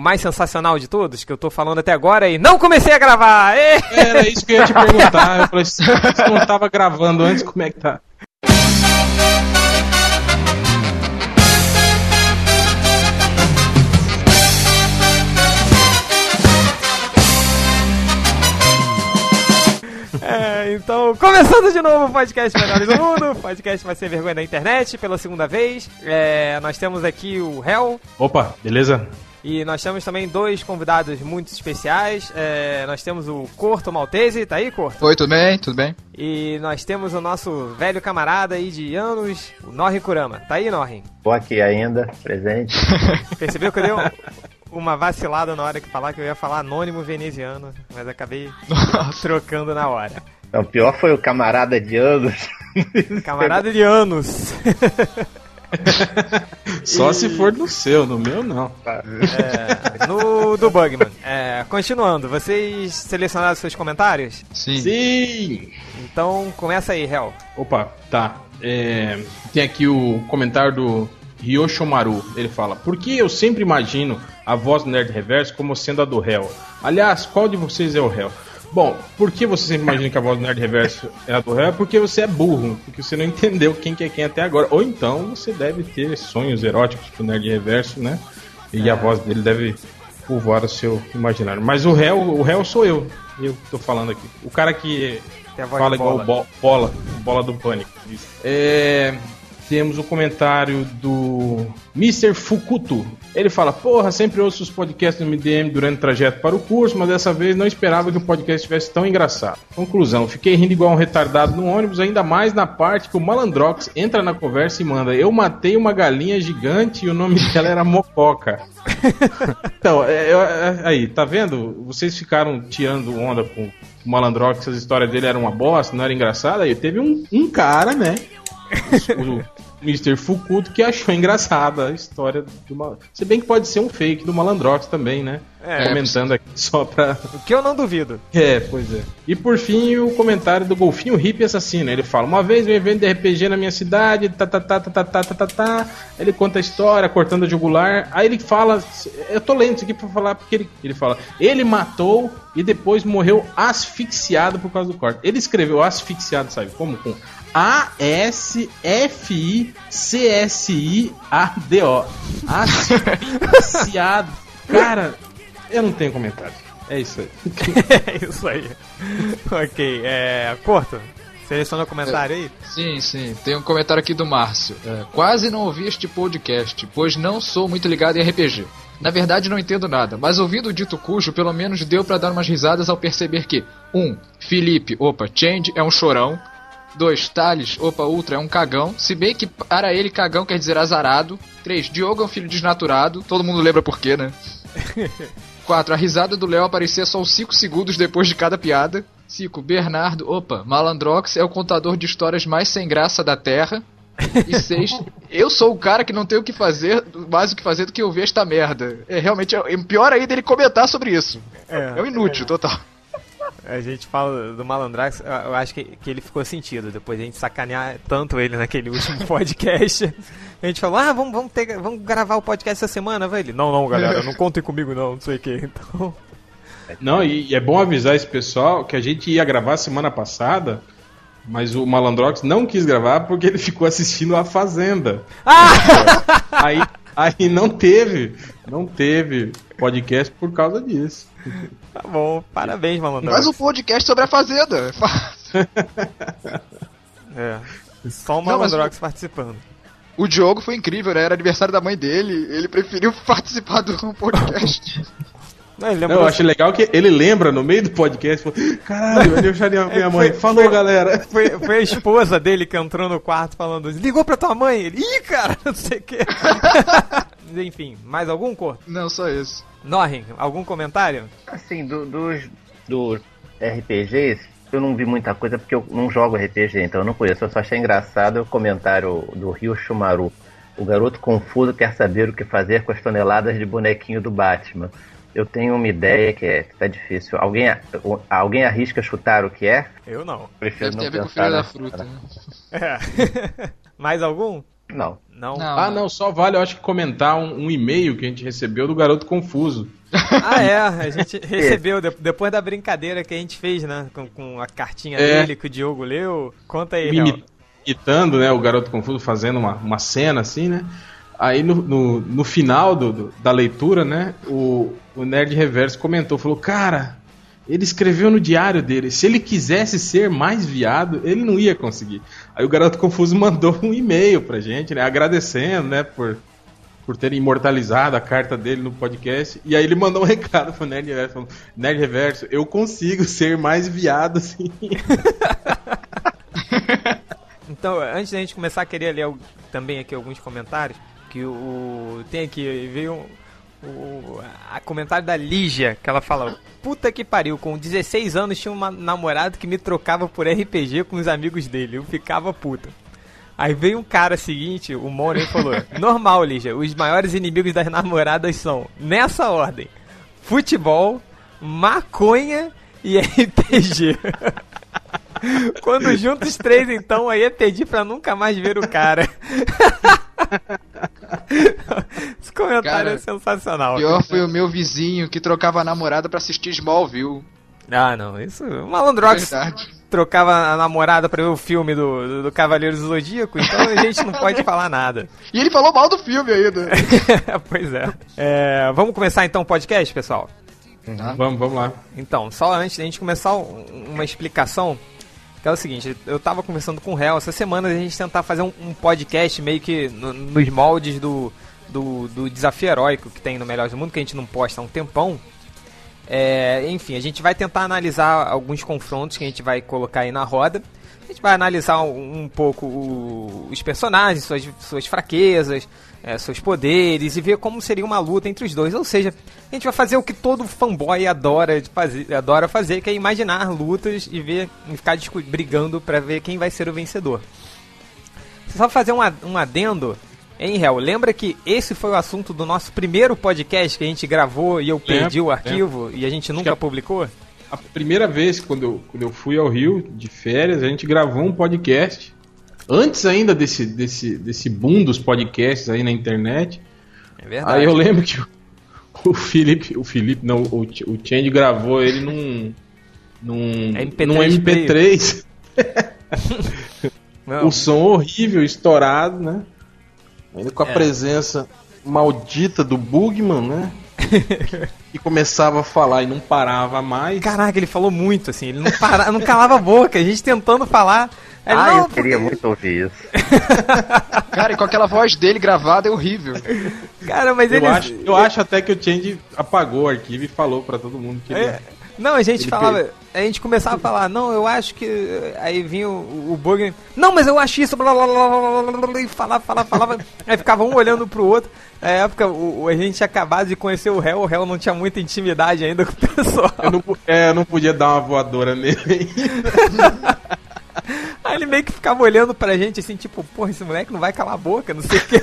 mais sensacional de todos, que eu tô falando até agora e não comecei a gravar! Ê! Era isso que eu ia te perguntar. Eu falei, se não tava gravando antes, como é que tá? É, então, começando de novo o podcast Melhores do Mundo, podcast vai ser vergonha da internet pela segunda vez. É, nós temos aqui o Hell Opa, beleza? E nós temos também dois convidados muito especiais. É, nós temos o Corto Maltese, tá aí, Corto? Oi, tudo bem? Tudo bem? E nós temos o nosso velho camarada aí de anos, o Norri Kurama. Tá aí, Norri? Tô aqui ainda, presente. Percebeu que eu dei um- uma vacilada na hora que falar que eu ia falar anônimo veneziano, mas acabei trocando na hora. Não, o pior foi o camarada de anos. Camarada de anos. Só se for no seu, no meu não. É, no do Bugman. É, continuando, vocês selecionaram seus comentários? Sim. Sim! Então começa aí, Hel. Opa, tá. É, tem aqui o comentário do Ryoshomaru. Ele fala: Por que eu sempre imagino a voz do Nerd Reverso como sendo a do réu? Aliás, qual de vocês é o réu? Bom, por que você sempre imagina que a voz do Nerd Reverso é a do réu? É porque você é burro, porque você não entendeu quem que é quem até agora. Ou então você deve ter sonhos eróticos pro Nerd Reverso, né? E a voz dele deve povoar o seu imaginário. Mas o réu, o réu sou eu. Eu tô falando aqui. O cara que Fala igual bola. bola, bola do pânico. É, temos o comentário do Mr. Fukuto. Ele fala: Porra, sempre ouço os podcasts do MDM durante o trajeto para o curso, mas dessa vez não esperava que o podcast estivesse tão engraçado. Conclusão: fiquei rindo igual um retardado no ônibus, ainda mais na parte que o Malandrox entra na conversa e manda: Eu matei uma galinha gigante e o nome dela era Mococa. Então, é, eu- é, aí, tá vendo? Vocês ficaram tirando onda com o Malandrox, as histórias dele eram uma bosta, não era engraçada. Aí teve um, um cara, né? O Mr. Fukuto que achou engraçada a história do Malandrox. Se bem que pode ser um fake do Malandrox também, né? É. Comentando aqui só pra. O que eu não duvido. É, pois é. E por fim, o comentário do Golfinho Hippie Assassino. Ele fala: Uma vez um evento de RPG na minha cidade, tá, tá, tá, tá, tá, tá, tá, tá, tá. Ele conta a história, cortando a jugular. Aí ele fala: Eu tô lendo isso aqui pra falar, porque ele, ele fala: Ele matou e depois morreu asfixiado por causa do corte. Ele escreveu asfixiado, sabe? Como? Com A-S-F-I-C-S-I-A-D-O. Asfixiado. Cara, eu não tenho comentário. É isso aí. é isso aí. ok, é. Corto. Seleciona o comentário aí. Sim, sim. Tem um comentário aqui do Márcio. É, Quase não ouvi este podcast, pois não sou muito ligado em RPG. Na verdade, não entendo nada, mas ouvindo o dito cujo, pelo menos deu pra dar umas risadas ao perceber que 1. Um, Felipe, opa, Change é um chorão. 2. Thales, opa, Ultra é um cagão. Se bem que para ele, cagão quer dizer azarado. 3. Diogo é um filho desnaturado. Todo mundo lembra por quê, né? 4. A risada do Léo aparecia só uns 5 segundos depois de cada piada. 5. Bernardo, opa, Malandrox é o contador de histórias mais sem graça da Terra. E 6. Eu sou o cara que não tem o que fazer, mais o que fazer do que ouvir esta merda. É realmente é, pior ainda ele comentar sobre isso. É. É um inútil, total. A gente fala do Malandrax, eu- acho que, que ele ficou sentido depois de a gente sacanear tanto ele naquele último podcast. A gente falou, ah, vamos, vamos, ter, vamos gravar o podcast essa semana, vai ele. Não, não, galera, não contem comigo não, não sei o que. Então, Não, e, e é bom avisar esse pessoal que a gente ia gravar semana passada, mas o Malandrox não quis gravar porque ele ficou assistindo A Fazenda. aí, aí não teve, não teve podcast por causa disso. Tá bom, parabéns, Malandrax. Faz um podcast sobre a Fazenda. É, só o Não, mas Malandrox participando. O Diogo foi incrível, né? Era aniversário da mãe dele. Ele preferiu participar do podcast. Não, ele Não, eu acho legal que ele lembra no meio do podcast, falou, caralho, aniversário da minha mãe. Foi- Falou, foi- galera. Foi, foi a esposa dele que entrou no quarto falando, ligou pra tua mãe? Ele, ih, cara, não sei o que. Enfim, mais algum corto? Não, só isso. Norrin, algum comentário? Assim, do- dos do RPGs, eu não vi muita coisa porque eu não jogo RPG, então eu não conheço. Eu só achei engraçado o comentário do Rio Shumaru. O garoto confuso quer saber o que fazer com as toneladas de bonequinho do Batman. Eu tenho uma ideia que é que tá difícil. Alguém, alguém arrisca chutar o que é? Eu não. Prefiro Deve ter a não ver com o pensar filho da fruta. né? É. mais algum? Não. Não? Não. Ah, não, só vale, eu acho que comentar um, um e-mail que a gente recebeu do Garoto Confuso. Ah, é, a gente recebeu de- depois da brincadeira que a gente fez, né? Com, com a cartinha É. dele que o Diogo leu. Conta aí, Me imitando, né, o Garoto Confuso, fazendo uma, uma cena assim, né? Aí no, no, no final do, do- da leitura, né, o, o Nerd Reverso comentou, falou, cara, ele escreveu no diário dele, se ele quisesse ser mais viado, ele não ia conseguir. Aí o Garoto Confuso mandou um e-mail pra gente, né, agradecendo, né, por, por ter imortalizado a carta dele no podcast. E aí ele mandou um recado pro Nerd Reverso, falando, Nerd Reverso, eu consigo ser mais viado, sim. Então, antes da gente começar, queria ler também aqui alguns comentários. Que o. Tem aqui, veio um, o a comentário da Lígia, que ela fala: Puta que pariu, com 16 anos tinha um namorado que me trocava por RPG com os amigos dele. Eu ficava puta. Aí veio um cara seguinte, o Money, e falou: Normal, Lígia, os maiores inimigos das namoradas são, nessa ordem: futebol, maconha e RPG. Quando junta os três, então, aí é pedir pra nunca mais ver o cara. Esse comentário Cara, é sensacional. Pior foi o meu vizinho que trocava a namorada pra assistir Smallville. Ah, não, isso. O Malandrox Verdade. trocava a namorada pra ver o filme do, do, do Cavaleiro do Zodíaco, então a gente não pode falar nada. E ele falou mal do filme ainda. pois é. É, Vamos começar então o podcast, pessoal? Tá? Vamos, vamos lá. Então, só antes da gente começar um- uma explicação, que é o seguinte, eu tava conversando com o Réu essa semana a gente tentar fazer um, um podcast meio que no- nos moldes do, do, do desafio heróico que tem no Melhores do Mundo, que a gente não posta há um tempão. É, enfim, a gente vai tentar analisar alguns confrontos que a gente vai colocar aí na roda. A gente vai analisar um, um pouco o- os personagens, suas, suas fraquezas, é, seus poderes e ver como seria uma luta entre os dois. Ou seja, a gente vai fazer o que todo fanboy adora, de fazer, adora fazer, que é imaginar lutas e ver e ficar brigando pra ver quem vai ser o vencedor. Só fazer um, um adendo, hein, Hel? Lembra que esse foi o assunto do nosso primeiro podcast que a gente gravou e eu perdi o arquivo e a gente nunca a- publicou? A primeira vez quando eu, quando eu fui ao Rio de férias, a gente gravou um podcast. Antes ainda desse, desse, desse boom dos podcasts aí na internet. É verdade. Aí eu lembro que o, Felipe, o Felipe, não, o, o Change gravou ele num. num, MP3 num MP3. Não, O som horrível, estourado, né? Ainda com a É. presença maldita do Bugman, né? e começava a falar e não parava mais. Caraca, ele falou muito, assim, ele não, para, não calava a boca, a gente tentando falar. Ah, não, eu queria porque- muito ouvir isso. Cara, e com aquela voz dele gravada é horrível. Cara, mas ele. Eu acho, eu acho até que o Change apagou o arquivo e falou pra todo mundo que ele- É, não, a gente Ele falava. A gente começava a falar, não, eu acho que. Aí vinha o, o Bug. Não, mas eu acho isso. Blá, blá, blá, blá, blá, blá, blá, e falava, falava, falava. aí ficava um olhando pro outro. Na época, o, a gente tinha acabado de conhecer o réu, o réu não tinha muita intimidade ainda com o pessoal. eu, não, é, eu não podia dar uma voadora nele. Aí ele meio que ficava olhando pra gente assim, tipo, porra, esse moleque não vai calar a boca, não sei o quê.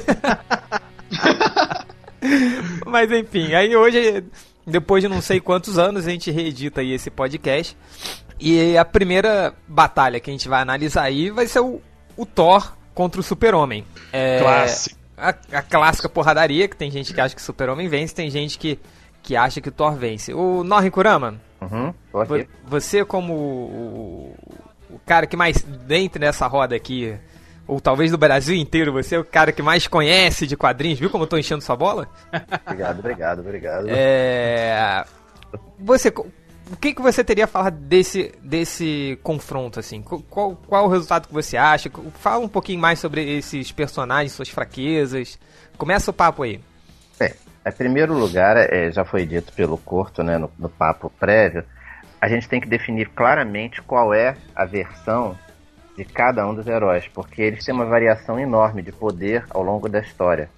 Mas enfim, aí hoje, depois de não sei quantos anos, a gente reedita aí esse podcast. E a primeira batalha que a gente vai analisar aí vai ser o, o Thor contra o Super-Homem. É, Clássico. A, a clássica porradaria, que tem gente que acha que o Super-Homem vence, tem gente que, que acha que o Thor vence. O Norrin Kurama, Uhum. Você como o, o cara que mais dentro dessa roda aqui, ou talvez do Brasil inteiro, você é o cara que mais conhece de quadrinhos, viu como eu tô enchendo sua bola? Obrigado, obrigado, obrigado. É, você, o que, que você teria a falar desse, desse confronto, assim? Qu- Qual, qual o resultado que você acha? Fala um pouquinho mais sobre esses personagens, suas fraquezas. Começa o papo aí. Bem, em primeiro lugar, é, já foi dito pelo Corto, né, no, no papo prévio, a gente tem que definir claramente qual é a versão de cada um dos heróis, porque eles têm uma variação enorme de poder ao longo da história.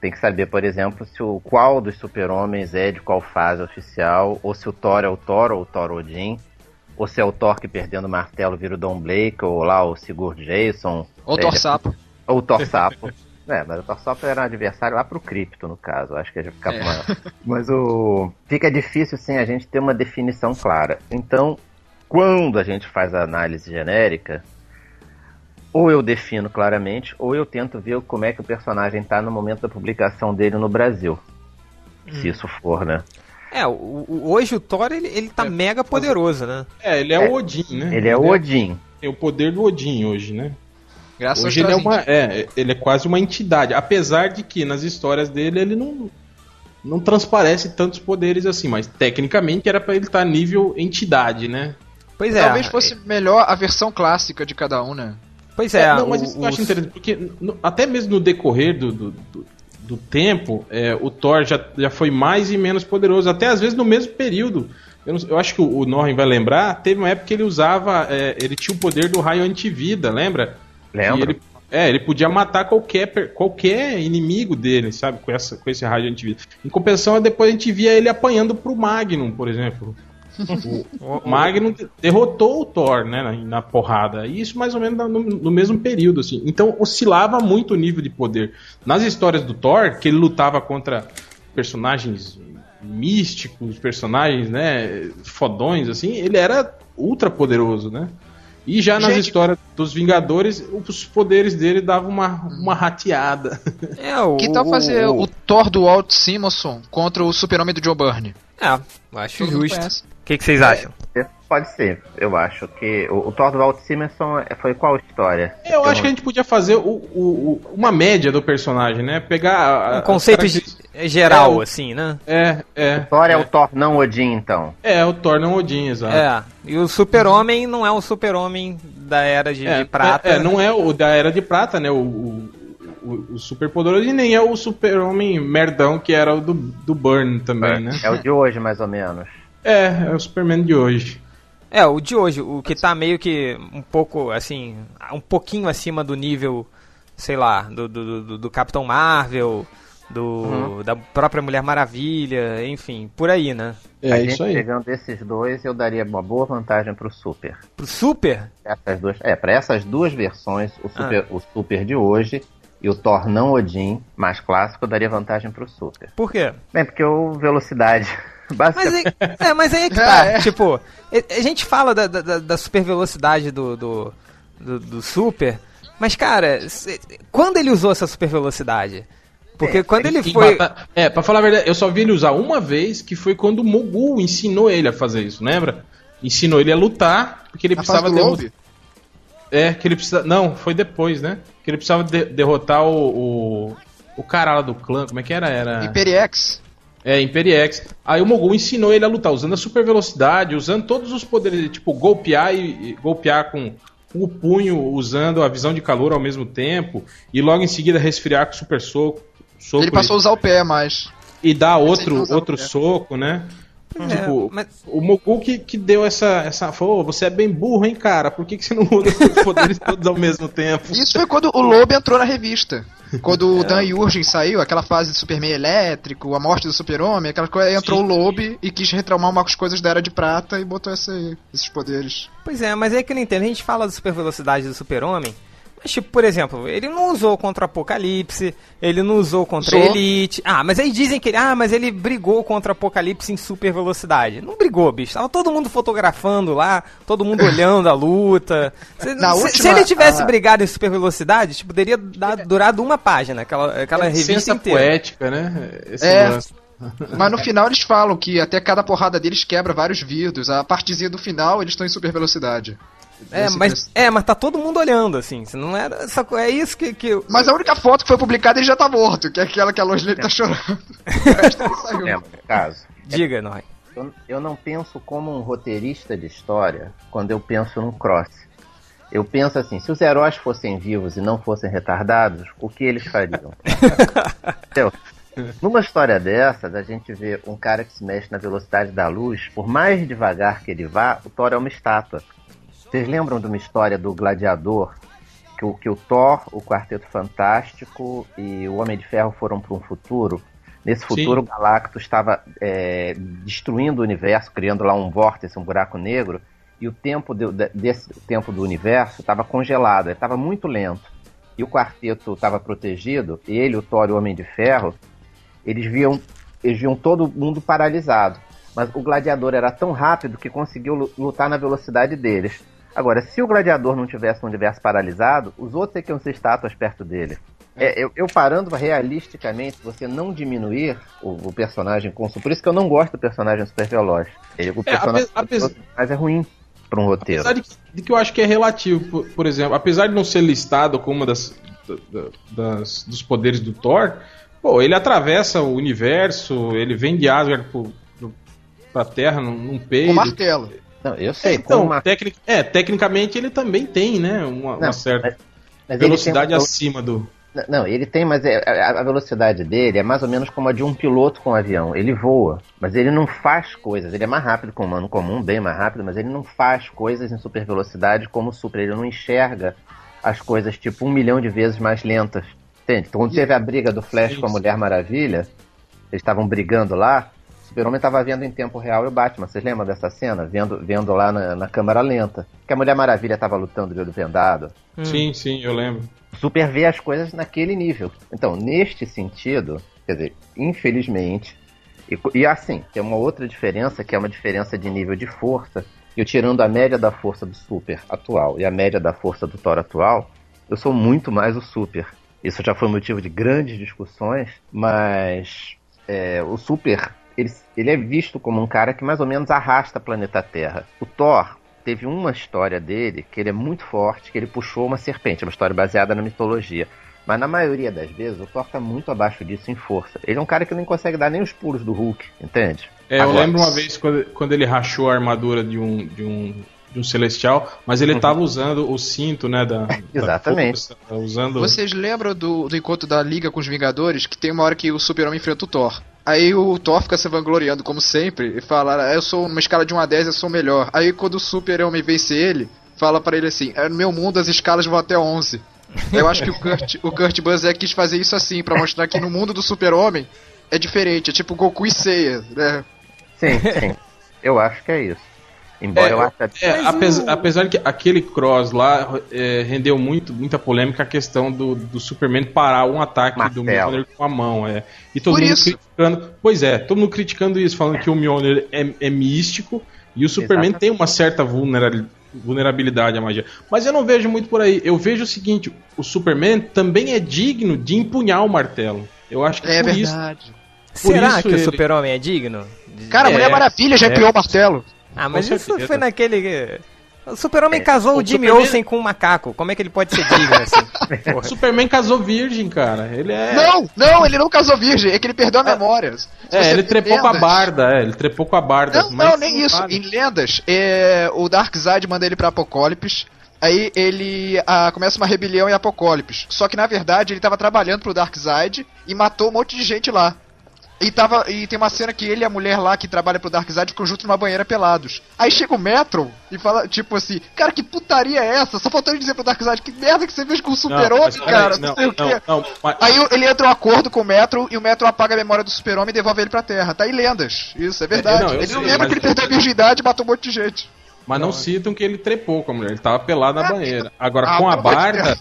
Tem que saber, por exemplo, se o qual dos super-homens é de qual fase oficial, ou se o Thor é o Thor ou o Thor Odin, ou se é o Thor que perdendo o martelo vira o Don Blake, ou lá o Sigurd Jason. Ou É, Thor Sapo. ou o Thor Sapo. É, mas o Thor Sapo era um adversário lá pro Cripto, no caso. Acho que já ficava É. uma... Mas o. Fica difícil, sim, a gente ter uma definição clara. Então, quando a gente faz a análise genérica, ou eu defino claramente, ou eu tento ver como é que o personagem tá no momento da publicação dele no Brasil. Se isso for, né? É, o- o- hoje o Thor, ele, ele tá É, mega poderoso, né? É, ele é, É, o Odin, né? Ele é o Odin. Tem o poder do Odin hoje, né? Graças Hoje ele é, uma, é, ele é quase uma entidade. Apesar de que nas histórias dele ele não, não transparece tantos poderes assim, mas tecnicamente era pra ele estar nível entidade, né? Pois é. Talvez fosse melhor a versão clássica de cada um, né? Pois é. não, mas o- isso eu acho os- interessante, porque no- até mesmo no decorrer do, do, do- do tempo, é, o Thor já, já foi mais e menos poderoso, até às vezes no mesmo período. Eu, não- eu acho que o, o Norrin vai lembrar, teve uma época que ele usava, é, ele tinha o poder do raio antivida, lembra? Lembra? Ele, é, ele podia matar qualquer, qualquer inimigo dele, sabe? Com, essa, com esse raio antivida. Em compensação, depois a gente via ele apanhando pro Magnum, por exemplo. O- O Magnum de- derrotou o Thor, né, na, na porrada. E isso mais ou menos no, no mesmo período, assim. Então oscilava muito o nível de poder. Nas histórias do Thor, que ele lutava contra personagens místicos, personagens, né, fodões, assim, ele era ultra poderoso, né? E já nas Gente- histórias dos Vingadores, os poderes dele davam uma, uma rateada. É, o, Que tal fazer o Thor do Walt Simonson contra o super-homem do Joe Byrne? É, eu acho Todo justo. Que, que vocês acham? Pode ser, eu acho que o, o Thor do Walt Simonson é- foi qual história? Eu acho que a gente podia fazer o- o- o- uma média do personagem, né? Pegar Um conceito características- geral, É, assim, né? É, é. O Thor é, o Thor não Odin, então. É, o Thor não Odin, exato. É. E o super-homem não é o super-homem da era de, de prata. é, é, né? não é o da Era de Prata, né? O, o, o- o super poderoso e nem é o super-homem merdão que era o do, do Burn também, né? É o de hoje, mais ou menos. É, é o Superman de hoje. É, o de hoje, o que tá meio que um pouco, assim, um pouquinho acima do nível, sei lá, do, do, do- do Capitão Marvel, do, Uhum. da própria Mulher Maravilha, enfim, por aí, né? É a isso gente aí. pegando esses dois, eu daria uma boa vantagem pro Super. Pro Super, Essas duas, é, para essas duas versões, o Super, o Super de hoje e o Thor não Odin, mais clássico, eu daria vantagem pro Super. por quê? Bem, porque o velocidade. Mas aí, é, mas aí é que tá. É, é. Tipo, a, a gente fala da, da, da super velocidade do, do, do, do Super, mas, cara, quando ele usou essa super velocidade? Porque quando ele foi. É, pra falar a verdade, eu só vi ele usar uma vez, que foi quando o Mogul ensinou ele a fazer isso, lembra? Ensinou ele a lutar, porque ele Na precisava derrotar. É, que ele precisa. Não, foi depois, né? Que ele precisava de- derrotar o, o. o cara lá do clã, como é que era? Era. Imperiex. É, Imperiex. Aí o Mogul ensinou ele a lutar, usando a super velocidade, usando todos os poderes, tipo, golpear e, e golpear com o punho, usando a visão de calor ao mesmo tempo, e logo em seguida resfriar com o super soco. soco Ele passou a usar o pé mais. e dar outro, outro soco, né? Tipo, É, mas- o Mogul que, que deu essa. essa falou, "Ô, você é bem burro, hein, cara? Por que, que você não usa seus poderes todos ao mesmo tempo? Isso foi quando o Lobo entrou na revista. Quando o Dan Jurgen saiu, aquela fase de Superman elétrico, a morte do Super-Homem, aquela coisa, entrou Sim. o Lobo e quis retraumar umas coisas da Era de Prata e botou esse- esses poderes. Pois é, mas é que eu não entendo. A gente fala da super velocidade do super-homem, mas, tipo, por exemplo, ele não usou contra o Apocalipse, ele não usou contra a Usou. Elite. Ah, mas aí dizem que ele. Ah, mas ele brigou contra o Apocalipse em super velocidade. Não brigou, bicho. Tava todo mundo fotografando lá, todo mundo olhando a luta. Se, Na se- última- se ele tivesse a- brigado em super velocidade, tipo, teria dado, durado uma página, aquela, aquela revista Licença inteira. poética, né? Esse É. lance. Mas no final eles falam que até cada porrada deles quebra vários vidros. A partezinha do final eles estão em super velocidade. É, mas, é, mas tá todo mundo olhando, assim. Se não era. essa É isso que. que Mas a única foto que foi publicada ele já tá morto, que é aquela que a Lois Lane tá chorando. O resto ele saiu. lembra do caso? Diga, Noi. Eu, eu não penso como um roteirista de história quando eu penso num cross. Eu penso assim, se os heróis fossem vivos e não fossem retardados, o que eles fariam? Entendeu? Numa história dessa, da gente ver um cara que se mexe na velocidade da luz, por mais devagar que ele vá, o Thor é uma estátua. Vocês lembram de uma história do Gladiador? Que o, que o Thor, o Quarteto Fantástico e o Homem de Ferro foram para um futuro? Nesse futuro, o Galactus estava é, destruindo o universo, criando lá um vórtice, um buraco negro, e o tempo de- de- desse tempo do universo estava congelado, estava muito lento. E o quarteto estava protegido, ele, o Thor e o Homem de Ferro, eles viam, eles viam todo mundo paralisado. Mas o gladiador era tão rápido que conseguiu lu- lutar na velocidade deles. Agora, se o gladiador não tivesse um universo paralisado, os outros é que iam ser estátuas perto dele. É, eu, eu, parando realisticamente, você não diminuir o, o, personagem com Por isso que eu não gosto do personagem super veloz. Ele, o personagem é, apesar, mas é ruim para um roteiro. Apesar de, de, que eu acho que é relativo, por, por, exemplo, apesar de não ser listado como uma das, das, dos poderes do Thor, pô, ele atravessa o universo, ele vem de Asgard pro, pro, pra Terra num, num peido. Com martelo. Não, eu sei. Então, uma... tecnic, é, tecnicamente ele também tem, né, uma, não, uma certa mas, mas velocidade acima do... Não, ele tem, mas é, a velocidade dele é mais ou menos como a de um piloto com um avião. Ele voa, mas ele não faz coisas. Ele é mais rápido que um humano comum, bem mais rápido, mas ele não faz coisas em super velocidade como o super. Ele não enxerga as coisas tipo um milhão de vezes mais lentas. Entende? Então, quando teve a briga do Flash com a Mulher Maravilha, eles estavam brigando lá, Super-Homem estava vendo em tempo real e o Batman. Vocês lembram dessa cena? Vendo, vendo lá na, na câmera lenta. Que a Mulher Maravilha estava lutando de olho vendado. Hum. Sim, sim, eu lembro. Super vê as coisas naquele nível. Então, neste sentido, quer dizer, infelizmente, e, e assim, tem uma outra diferença, que é uma diferença de nível de força. Eu tirando a média da força do Super atual e a média da força do Thor atual, eu sou muito mais o Super. Isso já foi motivo de grandes discussões, mas é, o Super ele, ele é visto como um cara que mais ou menos arrasta o planeta Terra. O Thor teve uma história dele que ele é muito forte, que ele puxou uma serpente, uma história baseada na mitologia. Mas na maioria das vezes o Thor está muito abaixo disso em força. Ele é um cara que não consegue dar nem os pulos do Hulk, entende? É, Agora, eu lembro uma vez quando, quando ele rachou a armadura de um, de um de um celestial, mas ele estava uhum. usando o cinto, né? Da, Exatamente. Da usando... Vocês lembram do, do encontro da Liga com os Vingadores? Que tem uma hora que o Super-Homem enfrenta o Thor. Aí o Thor fica se vangloriando, como sempre, e fala: Eu sou uma escala de 1 a 10, eu sou melhor. Aí quando o Super-Homem vence ele, fala para ele assim: é, No meu mundo as escalas vão até 11. Eu acho que o Kurt, o Kurt Busiek quis fazer isso assim, para mostrar que no mundo do Super-Homem é diferente, é tipo Goku e Seiya, né? Sim, sim. Eu acho que é isso. Embora é, eu ache. É, apesar, o... apesar de que aquele cross lá é, rendeu muito, muita polêmica a questão do, do Superman parar um ataque Marcelo. do Mjolnir com a mão. É. E todo Por mundo isso. criticando. Pois é, todo mundo criticando isso, falando que o Mjolnir é, é místico e o Superman Exatamente. tem uma certa vulnerabilidade à magia. Mas eu não vejo muito por aí. Eu vejo o seguinte: o Superman também é digno de empunhar o martelo. Eu acho que é por verdade. Isso, Será que ele... o Super-Homem é digno? Cara, a Mulher é, Maravilha já é. empunhou o martelo. Ah, mas isso foi naquele. O Super-Homem é, casou o, Jimmy Superman... Olsen com um macaco. Como é que ele pode ser digno assim? o Superman casou virgem, cara. Ele é. Não, não, ele não casou virgem. É que ele perdeu a memória. é, ele trepou lendas... com a barda. É, ele trepou com a barda. Não, não, nem isso. Vale. Em lendas, é, o Darkseid manda ele pra Apocalipse. Aí ele ah, começa uma rebelião em Apocalipse. Só que na verdade ele tava trabalhando pro Darkseid e matou um monte de gente lá. E, tava, e tem uma cena que ele e a mulher lá que trabalha pro Darkseid ficam juntos numa banheira pelados. Aí chega o Metro e fala, tipo assim, cara, que putaria é essa? Só faltou ele dizer pro Darkseid, que merda que você fez com o Super-Homem, cara, não, não, sei o quê. Não, mas... Aí ele entra um acordo com o Metro e o Metro apaga a memória do Super-Homem e devolve ele pra Terra. Tá aí lendas. Isso, é verdade. É, ele sei, não lembra que ele perdeu a virgindade e matou um monte de gente. Mas não, citam que ele trepou com a mulher, ele tava pelado na ah, banheira. Agora, ah, com a barda...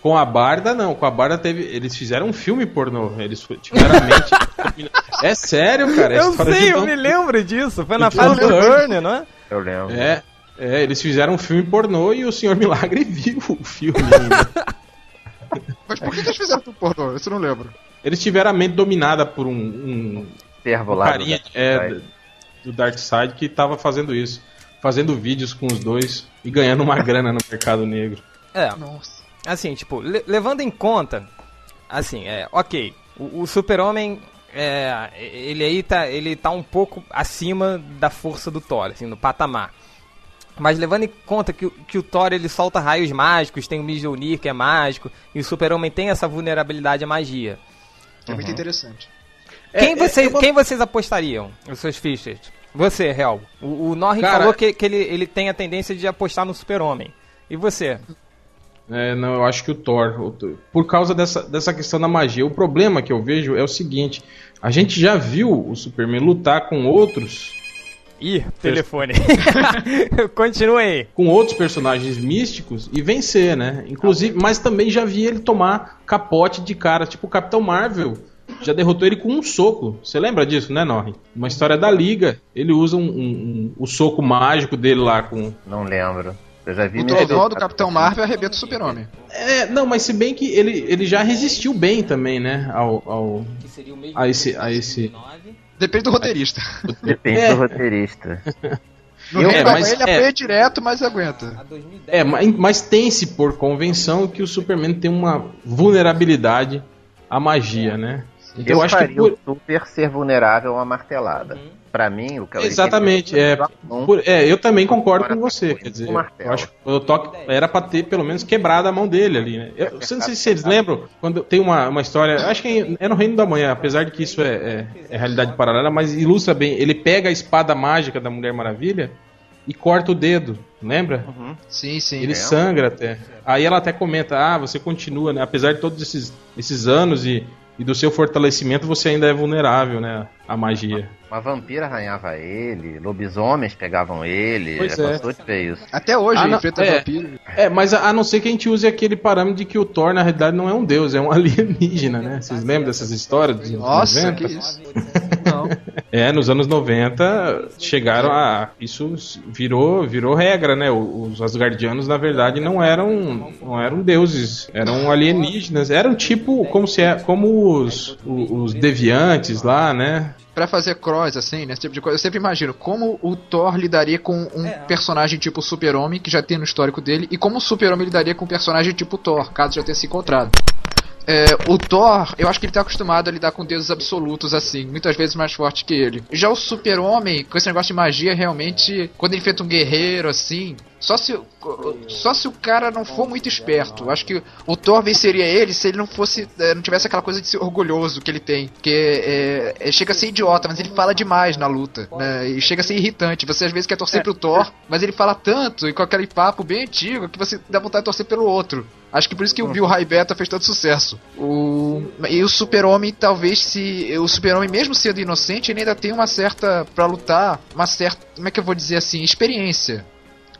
Com a Barda, não. Com a Barda teve. Eles fizeram um filme pornô. Eles tiveram a mente. é sério, cara. Eu sei, eu me lembro disso. Foi na fase do Burn, não é? Eu lembro. É, é, eles fizeram um filme pornô e o Senhor Milagre viu o filme. Mas por que eles fizeram um pornô? Isso eu não lembro. Eles tiveram a mente dominada por um. um Servo lá. carinha do, é, do Dark Side que tava fazendo isso. Fazendo vídeos com os dois e ganhando uma grana no mercado negro. É. Nossa assim, tipo, le levando em conta, assim, é, ok, o, o super-homem, é, ele aí tá, ele tá um pouco acima da força do Thor, assim, no patamar. Mas levando em conta que, que o Thor ele solta raios mágicos, tem o Mjolnir que é mágico, e o Super-Homem tem essa vulnerabilidade à magia. É muito uhum. interessante. Quem, é, vocês, é, quem vocês apostariam, os seus fichas? Você, Real. O, o Norrin falou que, que ele, ele tem a tendência de apostar no Super-Homem. E você? É, não, eu acho que o Thor, por causa dessa, dessa questão da magia. O problema que eu vejo é o seguinte: a gente já viu o Superman lutar com outros. Ih, telefone. Continue aí. Com outros personagens místicos e vencer, né? Inclusive, mas também já vi ele tomar capote de cara, tipo o Capitão Marvel. Já derrotou ele com um soco. Você lembra disso, né, Norri? Uma história da Liga. Ele usa um, um, um, o soco mágico dele lá com. Não lembro. Eu já vi O trovão do Capitão Marvel arrebenta o super-homem. É, não, mas se bem que ele, ele já resistiu bem também, né? Ao, ao, Que seria o meio a esse, a esse. Depende do roteirista. Depende É. do roteirista. No Eu- é, mas- ele é. apanha direto, mas aguenta. A 2010. É, mas, mas tem-se por convenção que o Superman tem uma vulnerabilidade à magia, né? Eu eu acho que por- o Super ser vulnerável a uma martelada. Uhum. Pra mim, o que Exatamente, é, Um- por- é, eu também concordo com você, quer dizer, eu acho que o toque era pra ter pelo menos quebrado a mão dele ali, né? Eu, eu não sei se vocês lembram, quando tem uma, uma história, acho que é no Reino da Manhã, apesar de que isso é, é- é realidade paralela, mas ilustra bem, ele pega a espada mágica da Mulher Maravilha e corta o dedo, lembra? Sim, sim. Ele É. sangra até. Aí ela até comenta, ah, você continua, né? Apesar de todos esses, esses anos e, e do seu fortalecimento, você ainda é vulnerável, né? À magia. Uma vampira arranhava ele, lobisomens pegavam ele. Pois é. cansou de ver isso. Até hoje Ah, ele não, enfrenta é. vampiro. É, mas a, a não ser que a gente use aquele parâmetro de que o Thor, na realidade, não é um deus, é um alienígena, né? Vocês lembram dessas histórias dos Nossa, 90? que isso. Não. É, nos anos 90 chegaram a. Isso virou, virou regra, né? Os Asgardianos, na verdade, não eram, não eram deuses, eram alienígenas. Eram tipo como, se é, como os, os, deviantes lá, né? Pra fazer cross, assim, né? Esse tipo de coisa. Eu sempre imagino como o Thor lidaria com um personagem tipo Super-Homem, que já tem no histórico dele, e como o Super-Homem lidaria com um personagem tipo Thor, caso já tenha se encontrado. É, o Thor, eu acho que ele tá acostumado a lidar com deuses absolutos, assim, muitas vezes mais forte que ele. Já o Super-Homem, com esse negócio de magia, realmente, quando ele enfrenta um guerreiro, assim, só se, só se o cara não for muito esperto. Acho que o Thor venceria ele se ele não fosse, é, não tivesse aquela coisa de ser orgulhoso que ele tem. Que é, é, chega a ser idiota, mas ele fala demais na luta, né? E chega a ser irritante. Você às vezes quer torcer pro Thor, mas ele fala tanto e com aquele papo bem antigo que você dá vontade de torcer pelo outro. Acho que por isso que o Bill High Beta fez tanto sucesso. O... E o Super-Homem, talvez se. O Super-Homem, mesmo sendo inocente, ele ainda tem uma certa. pra lutar, uma certa. Como é que eu vou dizer assim? Experiência.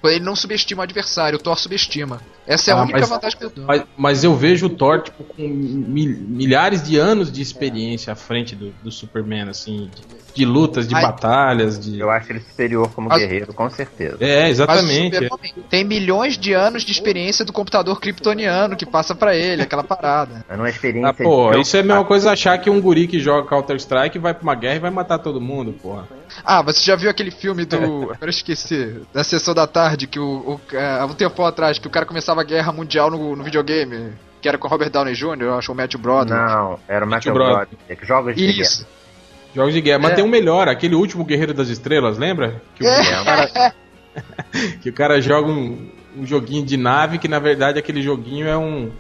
Ele não subestima o adversário, o Thor subestima. Essa é a Ah, única mas- vantagem que eu dou. Mas, mas eu vejo o Thor tipo, com mil- milhares de anos de experiência à frente do, do Superman, assim, de, de lutas, de Ai. batalhas, de. Eu acho ele superior como Mas- guerreiro, com certeza. É, Mas o exatamente. Super-Homem tem milhões de anos de experiência do computador kryptoniano que passa pra ele, aquela parada. Mas não é experiência Ah, pô, isso é a mesma coisa achar que um guri que joga Counter-Strike vai pra uma guerra e vai matar todo mundo, porra. Ah, você já viu aquele filme do. Agora eu esqueci. Da sessão da tarde, que o. o há um tempo atrás, que o cara começava a guerra mundial no, no videogame. Que era com o Robert Downey Jr., eu acho, o Matthew Broderick. Não, era o Brother. Broderick. Jogos de guerra. Isso. Jogos de guerra. Mas É. tem um melhor, aquele último Guerreiro das Estrelas, lembra? Que o, É. cara, que o cara joga um, um joguinho de nave que na verdade aquele joguinho é um.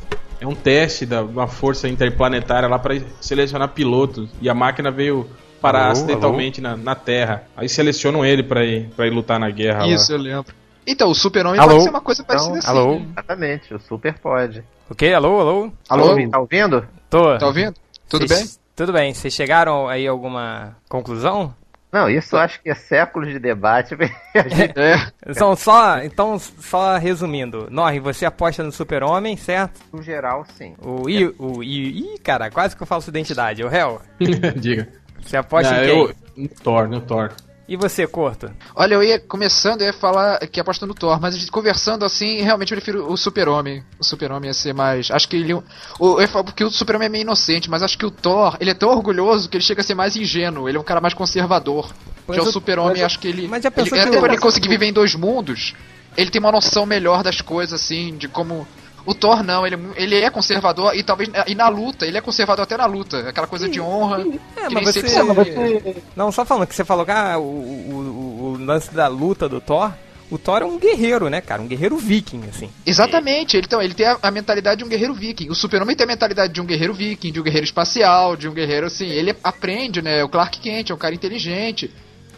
É um teste da uma força interplanetária lá pra selecionar pilotos. E a máquina veio parar Alô, acidentalmente Na, na Terra. Aí selecionam ele pra ir, pra ir lutar na guerra. lá. Isso, eu lembro. Então, o Super-Homem pode ser uma coisa parecida Então, assim. alô? Exatamente, o Super pode. Ok, alô, alô? Alô? Tá ouvindo? Tô. Tá ouvindo? Tudo Vocês- bem? Tudo bem. Vocês chegaram aí a alguma conclusão? Não, isso eu acho que é séculos de debate. É. Então, só, então, só resumindo. Norri, você aposta no super-homem, certo? no geral, sim. O I, o I, Ih, cara, quase que eu falo sua identidade. O réu, Diga. você aposta Não, em quem? eu, no Thor, no Thor. E você, Corto? Olha, eu ia começando, eu ia falar que aposta no Thor, mas a gente conversando assim, realmente eu prefiro o Super-Homem. O Super-Homem ia ser mais. Acho que ele. O, eu ia falar porque o Super-Homem é meio inocente, mas acho que o Thor, ele é tão orgulhoso que ele chega a ser mais ingênuo. Ele é um cara mais conservador. Mas Já o o- Super-Homem, acho que ele. mas já pensou ele, que até por ele conseguir viver em dois mundos, ele tem uma noção melhor das coisas, assim, de como. O Thor não, ele, é ele é conservador e talvez. E na luta, ele é conservador até na luta. Aquela coisa de honra. É, que mas você- sempre Não, só falando que você falou que ah, o, o, o- lance da luta do Thor. O Thor é um guerreiro, né, cara? Um guerreiro viking, assim. Exatamente, ele, então, ele tem a, a mentalidade de um guerreiro viking. O Super-Homem tem a mentalidade de um guerreiro viking, de um guerreiro espacial, de um guerreiro assim. Ele aprende, né? O Clark Kent é um cara inteligente.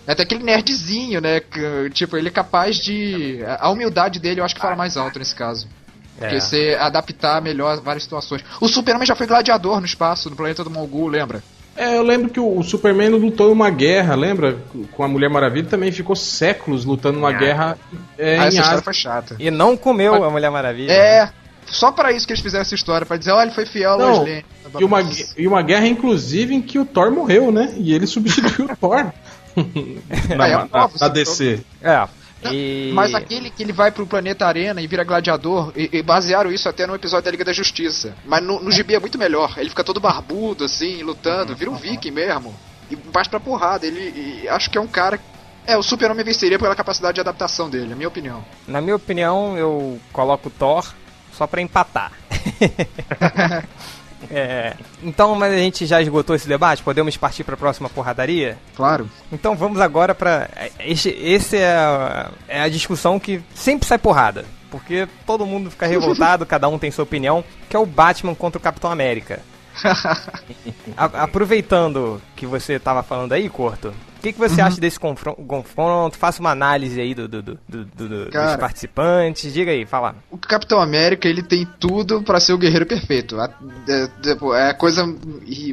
É até aquele nerdzinho, né? que, tipo, ele é capaz de. A a humildade dele eu acho que fala mais alto nesse caso. Porque É. você adaptar melhor várias situações. O Super-Homem já foi gladiador no espaço, no planeta do Mongul, lembra? É, eu lembro que o Superman lutou em uma guerra, lembra? Com a Mulher Maravilha também ficou séculos lutando numa Em guerra é, ah, em essa história Ásia. foi chata. E não comeu Mas- a Mulher Maravilha. É, só pra isso que eles fizeram essa história, pra dizer, olha, ele foi fiel ao Não, Lois Lane. E uma, gue- e uma guerra, inclusive, em que o Thor morreu, né? E ele substituiu o Thor. na, É, é na- na esse DC. É. E... Mas aquele que ele vai pro planeta Arena e vira gladiador, e, e basearam isso até no episódio da Liga da Justiça. Mas no, no gibi é muito melhor. Ele fica todo barbudo, assim, lutando, vira um viking mesmo. E parte pra porrada. Ele acho que é um cara é, o Super-Homem venceria pela capacidade de adaptação dele, é minha opinião. Na minha opinião, eu coloco o Thor só pra empatar. é, então, mas a gente já esgotou esse debate? Podemos partir para a próxima porradaria? Claro. Então vamos agora para esse, esse é, a, é a discussão que sempre sai porrada, porque todo mundo fica revoltado, cada um tem sua opinião, que é o Batman contra o Capitão América. a, aproveitando que você estava falando aí, Corto, o que, que você uhum. acha desse confronto? Faça uma análise aí do, do, do, do Cara, dos participantes. Diga aí, fala. O Capitão América, ele tem tudo para ser o guerreiro perfeito. É, a coisa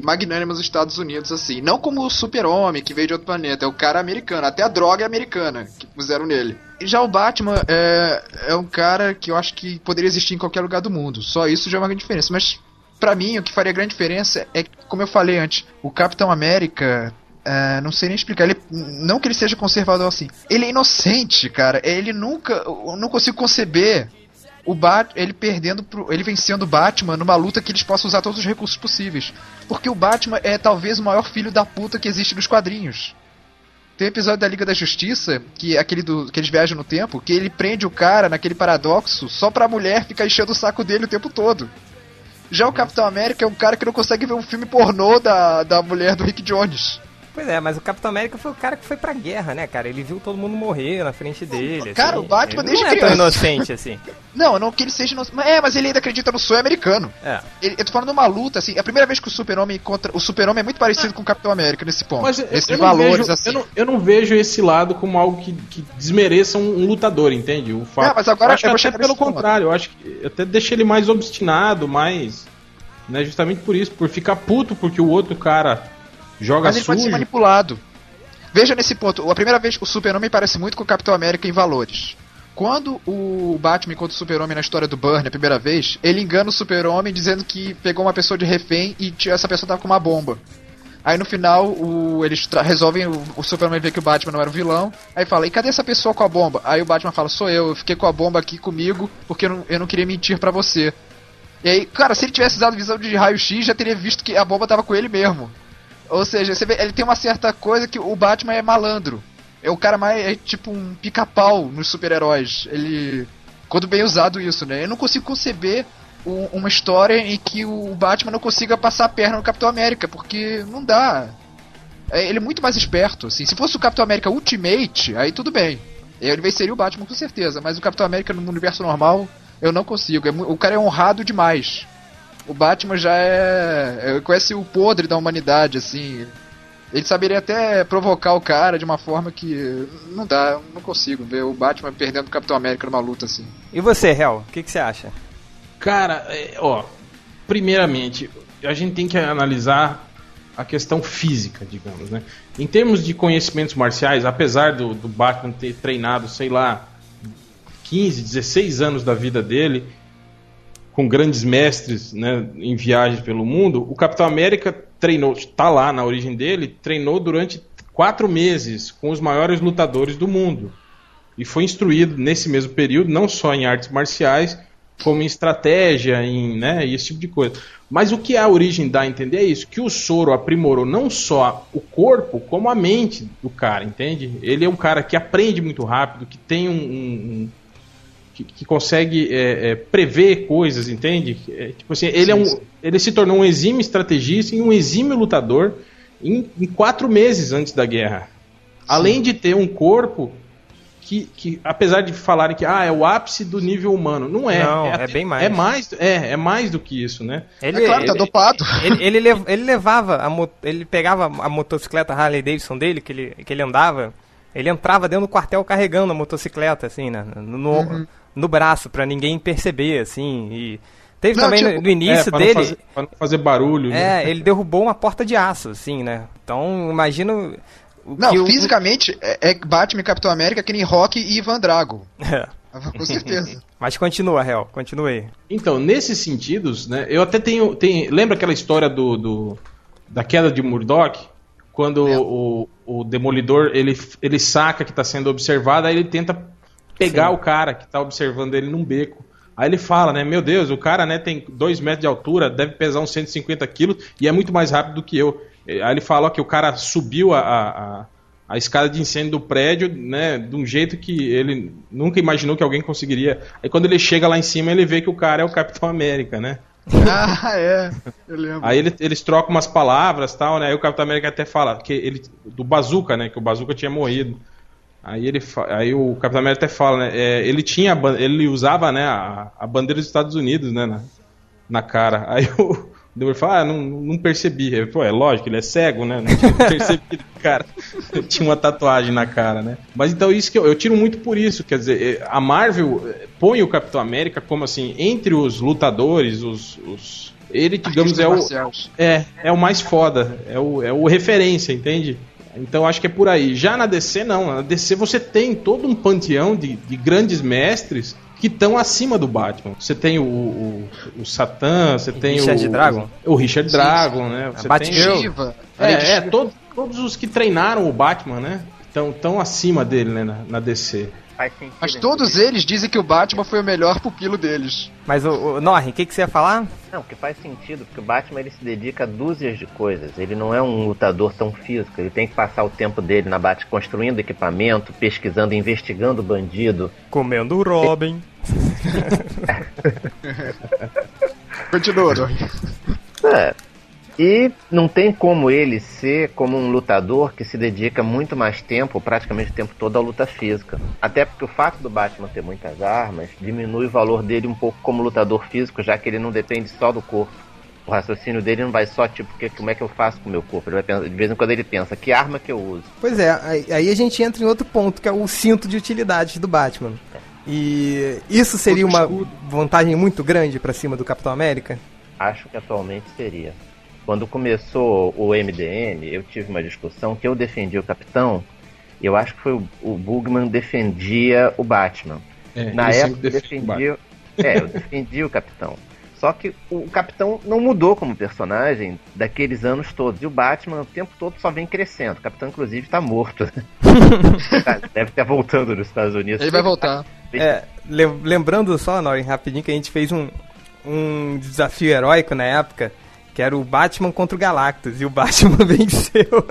magnânima dos Estados Unidos, assim. Não como o super-homem que veio de outro planeta, é o cara americano. Até a droga é americana que puseram nele. Já o Batman é, é um cara que eu acho que poderia existir em qualquer lugar do mundo. Só isso já é uma grande diferença. Mas para mim, o que faria grande diferença é, como eu falei antes, o Capitão América é, não sei nem explicar. Ele, não que ele seja conservador assim. Ele é inocente, cara. Ele nunca. Eu não consigo conceber o Bat, ele perdendo pro, ele vencendo o Batman numa luta que eles possam usar todos os recursos possíveis. Porque o Batman é talvez o maior filho da puta que existe nos quadrinhos. Tem um episódio da Liga da Justiça, que é aquele do que eles viajam no tempo, que ele prende o cara naquele paradoxo só pra mulher ficar enchendo o saco dele o tempo todo. Já o Capitão América é um cara que não consegue ver um filme pornô da, da mulher do Rick Jones. Pois é, mas o Capitão América foi o cara que foi pra guerra, né, cara? Ele viu todo mundo morrer na frente dele. Cara, assim. o Batman ele desde não é criança. tão inocente assim. não, não que ele seja inocente. É, mas ele ainda acredita no sonho americano. É. Ele, eu tô falando de uma luta, assim. É a primeira vez que o Super-Homem contra. O Super-Homem é muito parecido com o Capitão América nesse ponto. Mas Esses eu valores, vejo, assim. Eu não, eu não, vejo esse lado como algo que, que desmereça um, um, lutador, entende? O fato. É, mas agora eu acho que até pelo contrário. Eu acho que eu até deixei ele mais obstinado, mais. Né, justamente por isso, por ficar puto porque o outro cara joga Mas ele sujo. pode ser manipulado. Veja nesse ponto, a primeira vez o Super-Homem parece muito com o Capitão América em valores. Quando o Batman encontra o Super-Homem na história do Burn a primeira vez, ele engana o Super-Homem dizendo que pegou uma pessoa de refém e essa pessoa tava com uma bomba. Aí no final, o, eles resolvem, o, o Superman vê que o Batman não era o vilão, aí fala, e cadê essa pessoa com a bomba? Aí o Batman fala, sou eu, eu fiquei com a bomba aqui comigo porque eu não, eu não queria mentir para você. E aí, cara, se ele tivesse usado visão de raio-x, já teria visto que a bomba tava com ele mesmo. Ou seja, você vê, ele tem uma certa coisa que o Batman é malandro. É o cara mais. É tipo um pica-pau nos super-heróis. Ele. Quando bem usado isso, né? Eu não consigo conceber um, uma história em que o Batman não consiga passar a perna no Capitão América, porque não dá. É, ele é muito mais esperto, assim. Se fosse o Capitão América Ultimate, aí tudo bem. Ele venceria o Batman com certeza, mas o Capitão América no universo normal, eu não consigo. É, o cara é honrado demais o Batman já é, é. Conhece o podre da humanidade, assim. Ele saberia até provocar o cara de uma forma que. Não dá, não consigo ver o Batman perdendo o Capitão América numa luta assim. E você, Hel, o que, que você acha? Cara, é, ó. Primeiramente, a gente tem que analisar a questão física, digamos, né? Em termos de conhecimentos marciais, apesar do, do Batman ter treinado, sei lá, 15, 16 anos da vida dele, com grandes mestres né, em viagens pelo mundo, o Capitão América treinou, está lá na origem dele, treinou durante quatro meses com os maiores lutadores do mundo. E foi instruído nesse mesmo período, não só em artes marciais, como em estratégia, em né, esse tipo de coisa. Mas o que a origem dá a entender é isso, que o Soro aprimorou não só o corpo, como a mente do cara, entende? Ele é um cara que aprende muito rápido, que tem um, um, que, que consegue é, é, prever coisas, entende? É, tipo assim, ele, sim, é um, ele se tornou um exímio estrategista e um exímio lutador em, em quatro meses antes da guerra. Sim. Além de ter um corpo que, que, apesar de falarem que ah, é o ápice do nível humano, não é. Não, é, é bem mais. É mais, é, é mais do que isso, né? Ele, é claro, tá dopado. Ele, ele, ele, ele levava, a, ele pegava a motocicleta Harley Davidson dele, que ele, que ele andava, ele entrava dentro do quartel carregando a motocicleta, assim, né? No, uhum no braço para ninguém perceber, assim. E teve não, também tipo, no, início é, dele. Não fazer, pra não fazer barulho. Né? É, ele derrubou uma porta de aço, assim, né? Então, imagino. Não, fisicamente o... é, é Batman e Capitão América que nem Rock e Ivan Drago. É. Com certeza. Mas continua, Real, continue. Então, nesses sentidos, né? Eu até tenho. tenho lembra aquela história do, do da queda de Murdoch? Quando é. o, o Demolidor ele, ele saca que está sendo observado, aí ele tenta pegar Sim. o cara que tá observando ele num beco. Aí ele fala, né? Meu Deus, o cara né, tem 2 metros de altura, deve pesar uns 150 quilos e é muito mais rápido do que eu. Aí ele fala que o cara subiu a, a, a, escada de incêndio do prédio, né? De um jeito que ele nunca imaginou que alguém conseguiria. Aí quando ele chega lá em cima, ele vê que o cara é o Capitão América, né? Ah, é. Eu lembro. Aí ele, eles trocam umas palavras tal, né? Aí o Capitão América até fala que ele. Do Bazooka, né? Que o Bazooka tinha morrido. Aí ele aí o Capitão América até fala, né? É, ele tinha ele usava, né, a, a, bandeira dos Estados Unidos, né, na, na cara. Aí o Demolidor fala, ah, não, não percebi. Ele, Pô, é lógico, ele é cego, né? Não tinha percebido, cara. tinha uma tatuagem na cara, né? Mas então isso que eu, eu tiro muito por isso, quer dizer, é, a Marvel é, põe o Capitão América como assim, entre os lutadores, os, os ele, digamos, é o, é, é o mais foda, é o, é o referência, entende? Então acho que é por aí. Já na DC, não. Na DC você tem todo um panteão de, de grandes mestres que estão acima do Batman. Você tem o, o, o Satã, você tem Richard o, Dragon. O, Richard Dragon, né? Você tem o, é, é todos, todos os que treinaram o Batman, né? Estão tão acima dele, né, na, na DC. Mas todos eles dizem que o Batman foi o melhor pupilo deles. Mas o, o Norrin, o que, que você ia falar? Não, que faz sentido, porque o Batman ele se dedica a dúzias de coisas. Ele não é um lutador tão físico, ele tem que passar o tempo dele na Bat construindo equipamento, pesquisando, investigando o bandido. Comendo o Robin. Continua, Norrin. É, e não tem como ele ser como um lutador que se dedica muito mais tempo, praticamente o tempo todo, à luta física. Até porque o fato do Batman ter muitas armas diminui o valor dele um pouco como lutador físico, já que ele não depende só do corpo. O raciocínio dele não vai só, tipo, que, como é que eu faço com o meu corpo. Ele vai pensar, de vez em quando ele pensa, que arma que eu uso. Pois é, aí a gente entra em outro ponto, que é o cinto de utilidades do Batman. E isso seria uma vantagem muito grande para cima do Capitão América? Acho que atualmente seria. Quando começou o MDM, eu tive uma discussão que eu defendia o Capitão, e eu acho que foi o, o Bugman defendia o Batman. É, Na época defendia, é, eu defendia o Capitão. Só que o Capitão não mudou como personagem daqueles anos todos. E o Batman o tempo todo só vem crescendo. O Capitão, inclusive, está morto. Deve estar voltando nos Estados Unidos. Ele vai voltar. É, lembrando só, Norin, rapidinho, que a gente fez um, um desafio heróico na época que era o Batman contra o Galactus, e o Batman venceu.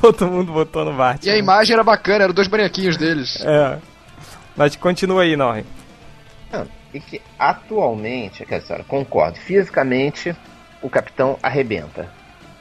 Todo mundo votou no Batman. E a imagem era bacana, eram dois bonequinhos deles. É. Mas continua aí, Norri. E que atualmente, quer dizer, concordo, fisicamente o capitão arrebenta.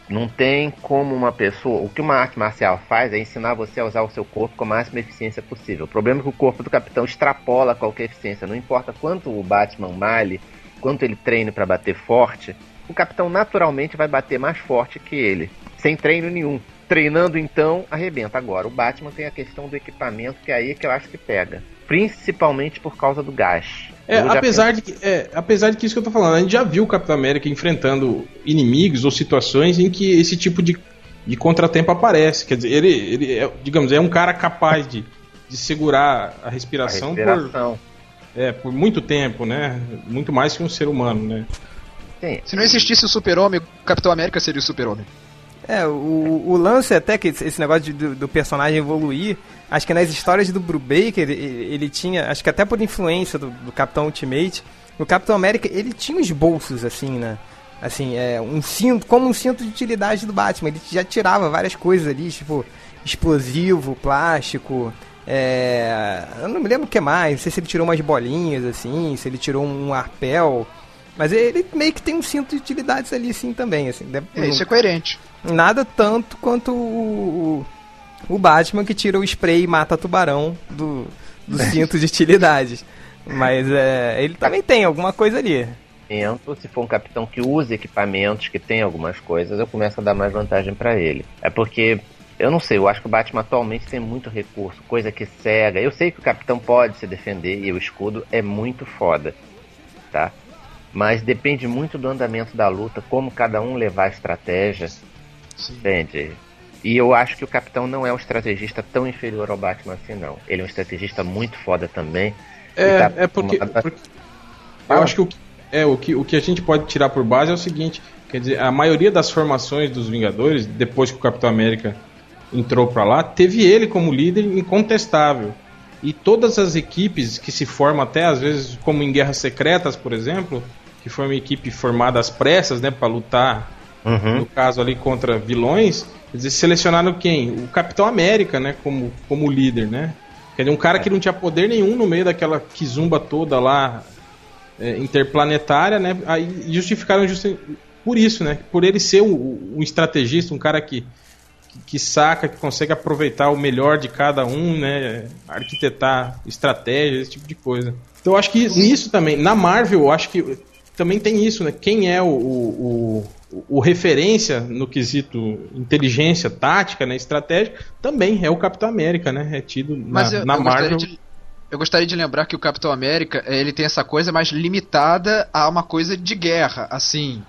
Não tem como uma pessoa. O que uma arte marcial faz é ensinar você a usar o seu corpo com a máxima eficiência possível. O problema é que o corpo do capitão extrapola qualquer eficiência. Não importa quanto o Batman male, quanto ele treine para bater forte, o capitão naturalmente vai bater mais forte que ele, sem treino nenhum. Treinando então, arrebenta. Agora, o Batman tem a questão do equipamento, que é aí que eu acho que pega. Principalmente por causa do gás. É, apesar, de que, é, apesar de que isso que eu tô falando, a gente já viu o Capitão América enfrentando inimigos ou situações em que esse tipo de, de contratempo aparece. Quer dizer, ele, ele é, digamos, é um cara capaz de, de segurar a respiração, a respiração. Por, é, por muito tempo, né? Muito mais que um ser humano, né? Se não existisse o Super-Homem, o Capitão América seria o Super-Homem. É, o, o lance até que esse negócio de, do, do, personagem evoluir, acho que nas histórias do Brubaker, ele, ele tinha, acho que até por influência do, do Capitão Ultimate, o Capitão América, ele tinha os bolsos, assim, né? Assim, é, um cinto, como um cinto de utilidade do Batman, ele já tirava várias coisas ali, tipo, explosivo, plástico, é, eu não me lembro o que mais, não sei se ele tirou umas bolinhas, assim, se ele tirou um arpel, mas ele meio que tem um cinto de utilidades ali, sim, também. Assim, deve, é, isso é coerente. Nada tanto quanto o, o, Batman que tira o spray e mata tubarão do, do cinto de utilidades. Mas é, ele também tem alguma coisa ali. Se for um capitão que usa equipamentos, que tem algumas coisas, eu começo a dar mais vantagem para ele. É porque eu não sei, eu acho que o Batman atualmente tem muito recurso, coisa que cega. Eu sei que o capitão pode se defender e o escudo é muito foda, tá? Mas depende muito do andamento da luta, como cada um levar a estratégia. Sim. Entende? E eu acho que o Capitão não é um estrategista tão inferior ao Batman assim, não. Ele é um estrategista muito foda também. É, tá é porque, porque, Eu acho que o, é, o, que o que a gente pode tirar por base é o seguinte: quer dizer, a maioria das formações dos Vingadores, depois que o Capitão América entrou para lá, teve ele como líder incontestável. E todas as equipes que se formam até às vezes como em guerras secretas, por exemplo, que foi uma equipe formada às pressas, né, para lutar uhum. no caso ali contra vilões, eles selecionaram quem? O Capitão América, né, como como líder, né? Quer dizer, um cara que não tinha poder nenhum no meio daquela quizumba toda lá é, interplanetária, né? Aí justificaram justi por isso, né? Por ele ser um, um estrategista, um cara que, que, que, saca, que consegue aproveitar o melhor de cada um, né? Arquitetar estratégias, esse tipo de coisa. Então eu acho que nisso também, na Marvel, eu acho que também tem isso, né? Quem é o, o, o, referência no quesito inteligência, tática, né? Estratégia, também é o Capitão América, né? É tido na, eu, na eu Marvel. De eu gostaria de lembrar que o Capitão América, ele tem essa coisa mais limitada a uma coisa de guerra, assim.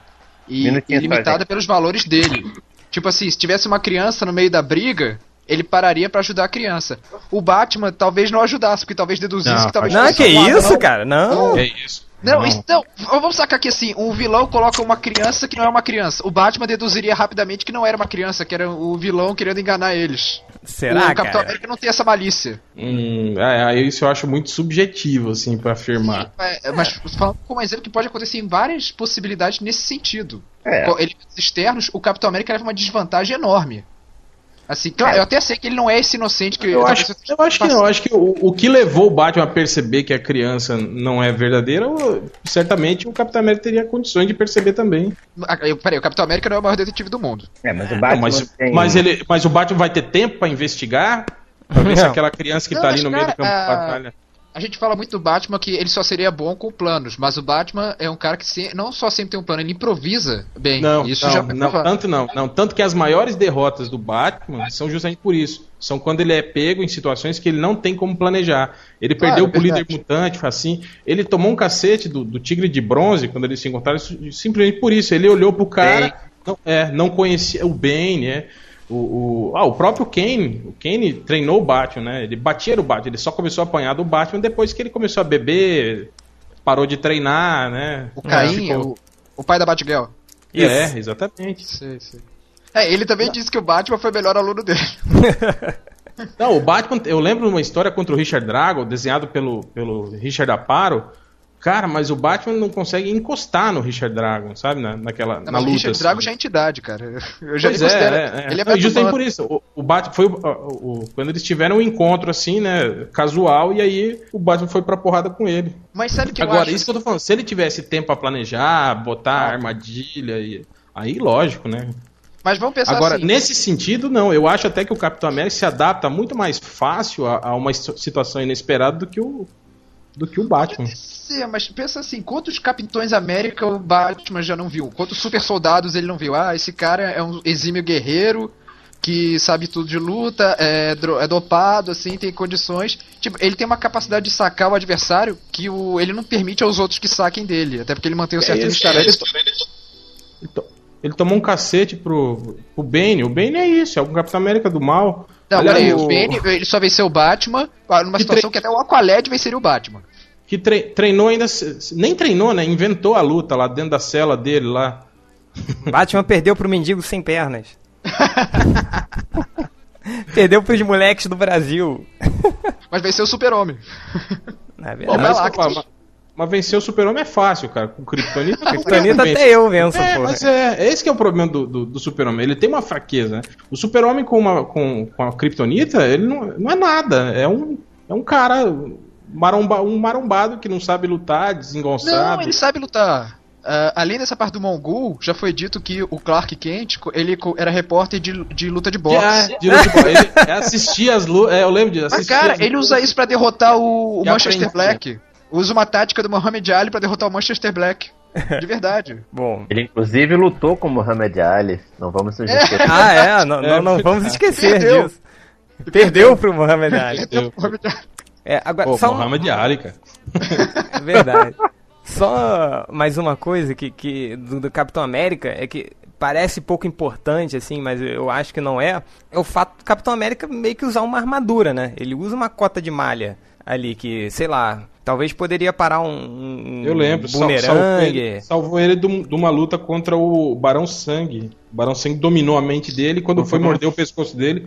E, e limitada pelos valores dele. Tipo assim, se tivesse uma criança no meio da briga, ele pararia para ajudar a criança. O Batman talvez não ajudasse, porque talvez deduzisse não, que talvez Não, que isso, cara? Não. É isso. Não, não. então, vamos sacar aqui assim, um vilão coloca uma criança que não é uma criança. O Batman deduziria rapidamente que não era uma criança, que era o vilão querendo enganar eles. Será, O Capitão América não tem essa malícia. Hum, é, isso eu acho muito subjetivo, assim, para afirmar. Sim, é, mas falando como exemplo que pode acontecer em várias possibilidades nesse sentido. É. Elementos externos, o Capitão América leva uma desvantagem enorme. Assim, claro, eu até sei que ele não é esse inocente que eu, eu acho, eu acho que não, acho que o, o que levou o Batman a perceber que a criança não é verdadeira, certamente o Capitão América teria condições de perceber também. Ah, eu, peraí, o Capitão América não é o maior detetive do mundo. É, mas o Batman não, mas, tem... mas, ele, mas o Batman vai ter tempo para investigar? Pra ver se aquela criança que não, tá ali no cara, meio do campo de batalha. A gente fala muito do Batman que ele só seria bom com planos, mas o Batman é um cara que se, não só sempre tem um plano, ele improvisa bem. Não, isso não, já não, tanto não, não, tanto que as maiores derrotas do Batman são justamente por isso. São quando ele é pego em situações que ele não tem como planejar. Ele claro, perdeu pro líder mutante, assim. Ele tomou um cacete do, do Tigre de Bronze quando eles se encontraram, simplesmente por isso. Ele olhou pro cara, não, é, não conhecia o Bane, é. O, o, ah, o próprio Kane, o Kane treinou o Batman, né? Ele batia o Batman, ele só começou a apanhar do Batman depois que ele começou a beber, parou de treinar, né? O Caim, ficou... o, o pai da Batgirl. É, exatamente. Sim, sim. É, ele também disse que o Batman foi o melhor aluno dele. Não, o Batman, eu lembro uma história contra o Richard Drago, desenhado pelo, pelo Richard Aparo, Cara, mas o Batman não consegue encostar no Richard Dragon, sabe? Na, naquela não, na luta. O Richard assim. Dragon já é entidade, cara. Eu já pois é, é, é, Ele é não, justamente por isso. O, o Batman foi o, o, quando eles tiveram um encontro assim, né, casual, e aí o Batman foi pra porrada com ele. Mas sabe que Agora, eu acho... isso que eu tô falando, se ele tivesse tempo para planejar, botar ah. armadilha e aí lógico, né? Mas vamos pensar Agora, assim. nesse sentido, não. Eu acho até que o Capitão América se adapta muito mais fácil a, a uma situação inesperada do que o do que o Batman. Ser, mas pensa assim, quantos Capitões América o Batman já não viu? Quantos super soldados ele não viu? Ah, esse cara é um exímio guerreiro que sabe tudo de luta, é, é dopado, assim, tem condições. Tipo, ele tem uma capacidade de sacar o adversário que o, ele não permite aos outros que saquem dele, até porque ele mantém um certo é mistério. Ele, ele, ele tomou um cacete pro, pro Bane. O Bane é isso, é o Capitão América do mal. Não, peraí, o... o Bane, ele só venceu o Batman numa que situação que até o Aqualed venceria o Batman. Que tre... treinou ainda. Nem treinou, né? Inventou a luta lá dentro da cela dele lá. Batman perdeu pro mendigo sem pernas. perdeu pros moleques do Brasil. Mas venceu o Super-Homem. É verdade. Bom, mas, mas vencer o super-homem é fácil, cara. Com Kryptonita... Kryptonita até eu venço, é, Mas é, é esse que é o problema do, do, do super-homem. Ele tem uma fraqueza, né? O super-homem com, uma, com, com a Kryptonita, ele não, não é nada. É um, é um cara... Maromba, um marombado que não sabe lutar, desengonçado. Não, ele sabe lutar. Uh, além dessa parte do Mongul, já foi dito que o Clark Kent ele era repórter de, de luta de boxe. É, de luta de boxe. ele assistia as lutas. É, eu lembro de assistir. Mas, cara, ele usa isso para derrotar o, o Manchester Black usa uma tática do Muhammad Ali para derrotar o Manchester Black. De verdade. Bom. Ele inclusive lutou com o Muhammad Ali. Não vamos nos esquecer. É. Ah, é? Não, não, não vamos esquecer Perdeu. disso. Perdeu pro Muhammad Ali. Perdeu pro Muhammad Ali. É, agora, Pô, só Muhammad Ali, cara. É verdade. Só mais uma coisa que, que do, do, Capitão América é que parece pouco importante, assim, mas eu acho que não é. É o fato do Capitão América meio que usar uma armadura, né? Ele usa uma cota de malha ali que, sei lá, Talvez poderia parar um, um Eu lembro, bumerangue. salvou ele, salvou ele de uma luta contra o Barão Sangue. O Barão Sangue dominou a mente dele quando foi morder o pescoço dele,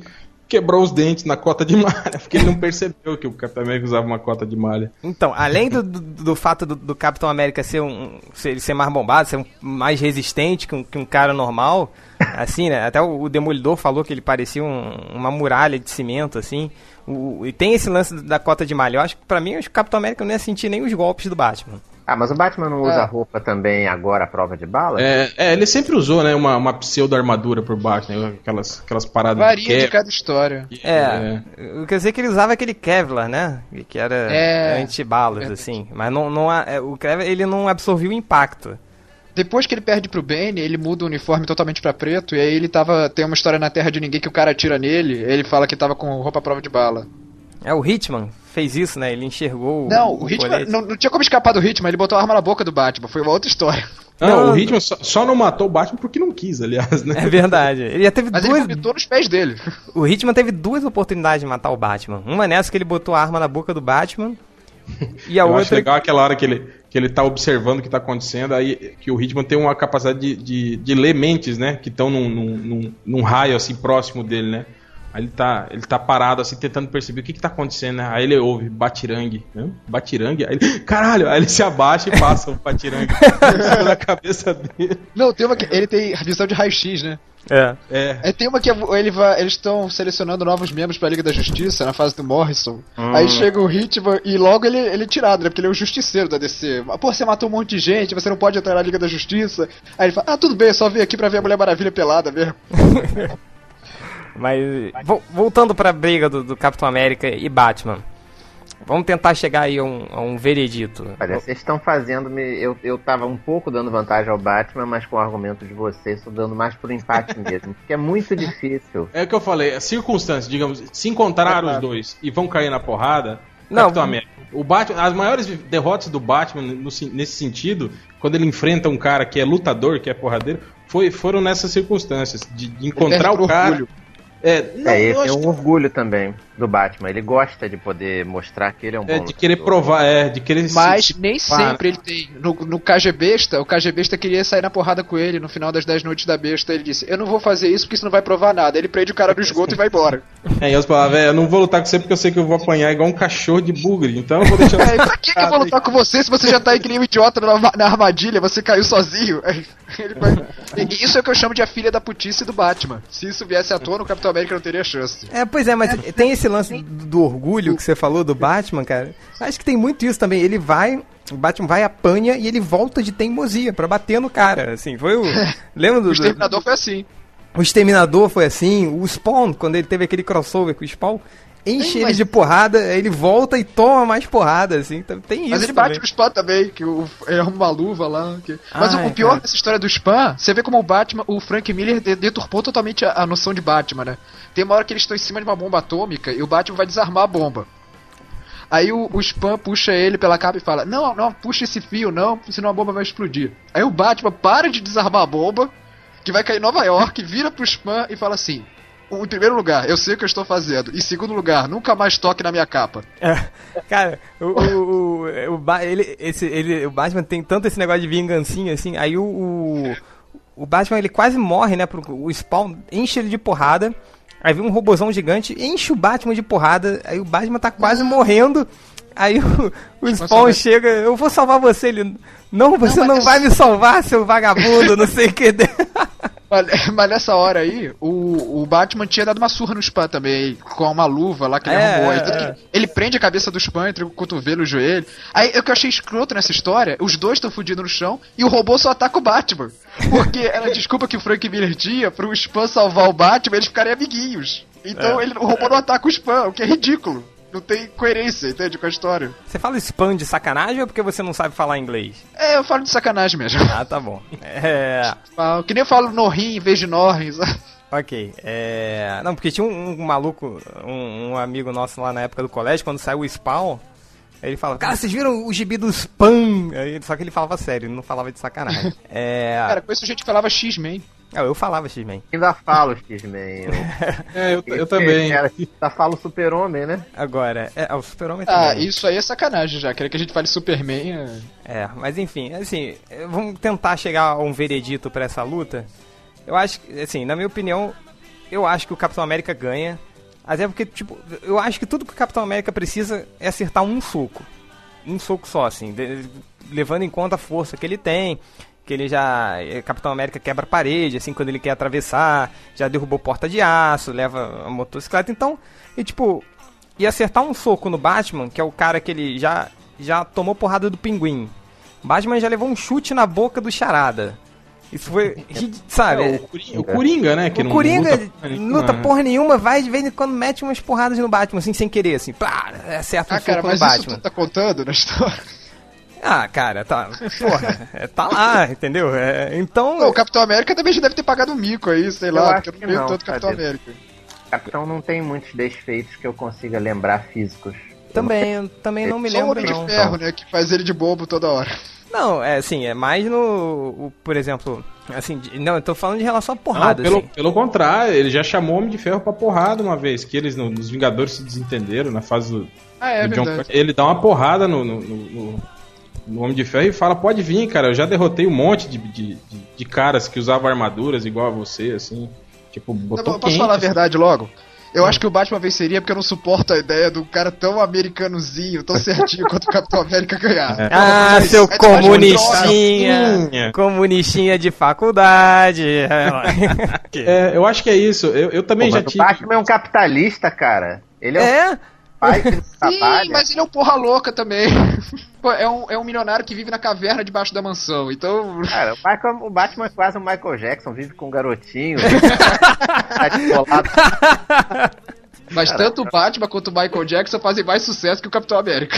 quebrou os dentes na cota de malha, porque ele não percebeu que o Capitão América usava uma cota de malha. Então, além do, do, do fato do, do, Capitão América ser um ser, ser mais bombado, ser um, mais resistente que um, que um cara normal, assim, né? Até o, o Demolidor falou que ele parecia um, uma muralha de cimento, assim. O, e tem esse lance da cota de malha. Eu acho que pra mim o Capitão América não ia sentir nem os golpes do Batman. Ah, mas o Batman não usa é. roupa também agora à prova de bala? É, é, ele sempre usou, né, uma, uma pseudo-armadura por baixo, né, aquelas, aquelas paradas Varia de, de cada história. É, é. quer dizer que ele usava aquele Kevlar, né, que era é. anti-balas, assim, mas não, não, é, o Kevlar, ele não absorvia o impacto. Depois que ele perde pro Bane, ele muda o uniforme totalmente para preto, e aí ele tava, tem uma história na Terra de Ninguém que o cara atira nele, ele fala que tava com roupa à prova de bala. É, o Hitman fez isso, né? Ele enxergou Não, o, o Hitman não, não, tinha como escapar do Hitman, ele botou a arma na boca do Batman, foi uma outra história. Não, não o Hitman só, só, não matou o Batman porque não quis, aliás, né? É verdade. Ele já teve Mas duas... ele vomitou nos pés dele. O Hitman teve duas oportunidades de matar o Batman. Uma nessa que ele botou a arma na boca do Batman. E a Eu outra. Acho legal aquela hora que ele, que ele tá observando o que tá acontecendo, aí que o Hitman tem uma capacidade de, de, de ler mentes, né? Que estão num, num, num, num raio assim próximo dele, né? Aí ele tá, ele tá parado assim, tentando perceber o que que tá acontecendo, né? Aí ele ouve batirangue, né? Batirangue, aí ele, caralho, aí ele se abaixa e passa o batirangue na cabeça dele. Não, tem uma que ele tem visão de raio-x, né? É. é. é. Tem uma que ele vai, eles estão selecionando novos membros pra Liga da Justiça na fase do Morrison. Hum. Aí chega o Hitman e logo ele, ele é tirado, né? Porque ele é o justiceiro da DC. Pô, você matou um monte de gente, você não pode entrar na Liga da Justiça. Aí ele fala, ah, tudo bem, só vim aqui pra ver a Mulher Maravilha pelada mesmo. Mas, voltando pra briga do, do, Capitão América e Batman. Vamos tentar chegar aí a um, a um veredito. Olha, vocês estão fazendo me. Eu, eu tava um pouco dando vantagem ao Batman, mas com o argumento de vocês, estou dando mais por empate mesmo. Porque é muito difícil. É o que eu falei, a circunstância, digamos, se encontrar é os dois e vão cair na porrada, não, Capitão América. O Batman, as maiores derrotas do Batman no, nesse sentido, quando ele enfrenta um cara que é lutador, que é porradeiro, foi, foram nessas circunstâncias de, de encontrar o cara. Orgulho. É, não, é esse é um orgulho também do Batman. Ele gosta de poder mostrar que ele é um é, bom É, de querer provar, é, de querer Mas se, nem sempre ele tem. No, no KG Besta, o KG Besta queria sair na porrada com ele no final das 10 noites da besta. Ele disse: Eu não vou fazer isso porque isso não vai provar nada. Ele prende o cara no esgoto e vai embora. É, e as palavras, eu não vou lutar com você porque eu sei que eu vou apanhar igual um cachorro de bugre. Então eu vou deixar. é, pra que, que eu vou lutar com você se você já tá aí que nem um idiota na, na armadilha? Você caiu sozinho. Vai... Isso é o que eu chamo de a filha da putice do Batman. Se isso viesse à tona, o Capitão América não teria chance. É, pois é, mas tem esse lance do orgulho que você falou do Batman, cara. Acho que tem muito isso também. Ele vai, o Batman vai, apanha e ele volta de teimosia para bater no cara. Assim, foi o. Lembra do. O Exterminador foi assim. O Exterminador foi assim. O Spawn, quando ele teve aquele crossover com o Spawn, enche Sim, ele de porrada, ele volta e toma mais porrada, assim. Tem isso. Mas ele também. bate no Spam também, que o, arruma uma luva lá. Que... Mas Ai, o, pior cara. dessa história do Spam, você vê como o Batman, o Frank Miller deturpou totalmente a, a, noção de Batman, né? Tem uma hora que eles estão em cima de uma bomba atômica e o Batman vai desarmar a bomba. Aí o, o Spam puxa ele pela capa e fala: Não, não, puxa esse fio, não, senão a bomba vai explodir. Aí o Batman para de desarmar a bomba, que vai cair em Nova York, vira pro Spam e fala assim: em primeiro lugar, eu sei o que eu estou fazendo. Em segundo lugar, nunca mais toque na minha capa. É, cara, o, o, o, o, ele, esse, ele, o Batman tem tanto esse negócio de vingancinha, assim, aí o, o, o Batman ele quase morre, né? Pro, o Spawn enche ele de porrada. Aí vem um robozão gigante, enche o Batman de porrada, aí o Batman tá quase morrendo. Aí o, o Spawn chega, eu vou salvar você, ele. Não, você não, não vai me salvar, seu vagabundo, não sei o que. Mas, mas, nessa hora aí, o, o Batman tinha dado uma surra no Spam também, com uma luva lá que ele é, arrumou. É, ele prende a cabeça do Spam entre o cotovelo e o joelho. Aí o que eu achei escroto nessa história, os dois estão fudidos no chão e o robô só ataca o Batman. Porque era desculpa que o Frank Miller tinha pro Spam salvar o Batman eles ficarem amiguinhos. Então é. ele, o robô não ataca o Spam, o que é ridículo não tem coerência, entende, com a história. Você fala spam de sacanagem ou porque você não sabe falar inglês? É, eu falo de sacanagem mesmo. Ah, tá bom. É... Que nem eu falo Norrim em vez de Norris. Ok, é... Não, porque tinha um, um maluco, um, um, amigo nosso lá na época do colégio, quando saiu o Spawn, ele falava, cara, vocês viram o gibi do Spam? Só que ele falava sério, ele não falava de sacanagem. é... Cara, com isso a gente falava X-Men. Ah, eu falava X-Men. Ainda falo X-Men. Eu... é, eu, eu também. Ainda falo Super-Homem, né? Agora, é, o Super-Homem ah, também. Ah, isso aí é sacanagem já. Queria que a gente fale Superman. É... é, mas enfim, assim, vamos tentar chegar a um veredito para essa luta. Eu acho que, assim, na minha opinião, eu acho que o Capitão América ganha. Até porque, tipo, eu acho que tudo que o Capitão América precisa é acertar um soco. Um soco só, assim, de, levando em conta a força que ele tem, que ele já. É, Capitão América quebra parede, assim, quando ele quer atravessar, já derrubou porta de aço, leva a motocicleta. Então, e tipo, e acertar um soco no Batman, que é o cara que ele já, já tomou porrada do pinguim. Batman já levou um chute na boca do Charada. Isso foi. Sabe? É, o, Coringa, o, Coringa, né? Que o não Coringa luta porra nenhuma, luta porra nenhuma, vai de vez em quando mete umas porradas no Batman, assim, sem querer, assim. Plá, acerta um ah, cara, mas Batman. Isso tá contando na história? Ah, cara, tá. Porra, é, tá lá, entendeu? É, então. Não, o Capitão América também já deve ter pagado um mico aí, sei eu lá, porque eu não vi todo Capitão América. Capitão não tem muitos desfeitos que eu consiga lembrar físicos. Também, eu também não me lembro, não. de ferro, né, que faz ele de bobo toda hora. Não, é assim, é mais no. O, por exemplo, assim, não, eu tô falando de relação à porrada. Não, pelo, assim. pelo contrário, ele já chamou o Homem de Ferro pra porrada uma vez, que eles no, nos Vingadores se desentenderam na fase do. Ah, é, do John Ele dá uma porrada no, no, no, no, Homem de Ferro e fala: pode vir, cara, eu já derrotei um monte de, de, de, de caras que usavam armaduras igual a você, assim. Tipo, botou. Eu posso falar a verdade logo? Eu acho que o Batman venceria porque eu não suporto a ideia do cara tão americanozinho, tão certinho quanto o Capitão América ganhar. É. Ah, mas, seu comunistinha! Comunistinha de faculdade. é, eu acho que é isso. Eu, eu também Pô, já tive. O Batman é um capitalista, cara. Ele é. é? Um pai que Sim, mas ele é um porra louca também. Pô, é, um, é um milionário que vive na caverna debaixo da mansão, então. Cara, o, Michael, o Batman é quase um Michael Jackson, vive com um garotinho. tá Mas Caraca. tanto o Batman quanto o Michael Jackson fazem mais sucesso que o Capitão América.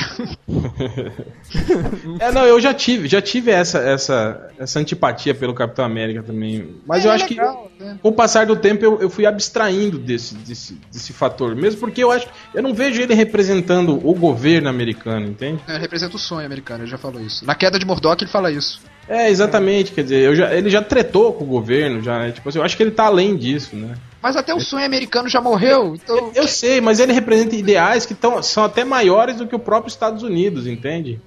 é, não, eu já tive, já tive essa, essa, essa antipatia pelo Capitão América também. Mas é, eu acho legal, que né? com o passar do tempo eu, eu fui abstraindo desse, desse, desse fator. Mesmo porque eu acho. Eu não vejo ele representando o governo americano, entende? É, representa o sonho americano, ele já falou isso. Na queda de Murdoch ele fala isso. É, exatamente, quer dizer, já, ele já tretou com o governo, já, né? Tipo assim, eu acho que ele tá além disso, né? Mas até o sonho americano já morreu, então... Eu, eu sei, mas ele representa ideais que tão, são até maiores do que o próprio Estados Unidos, entende?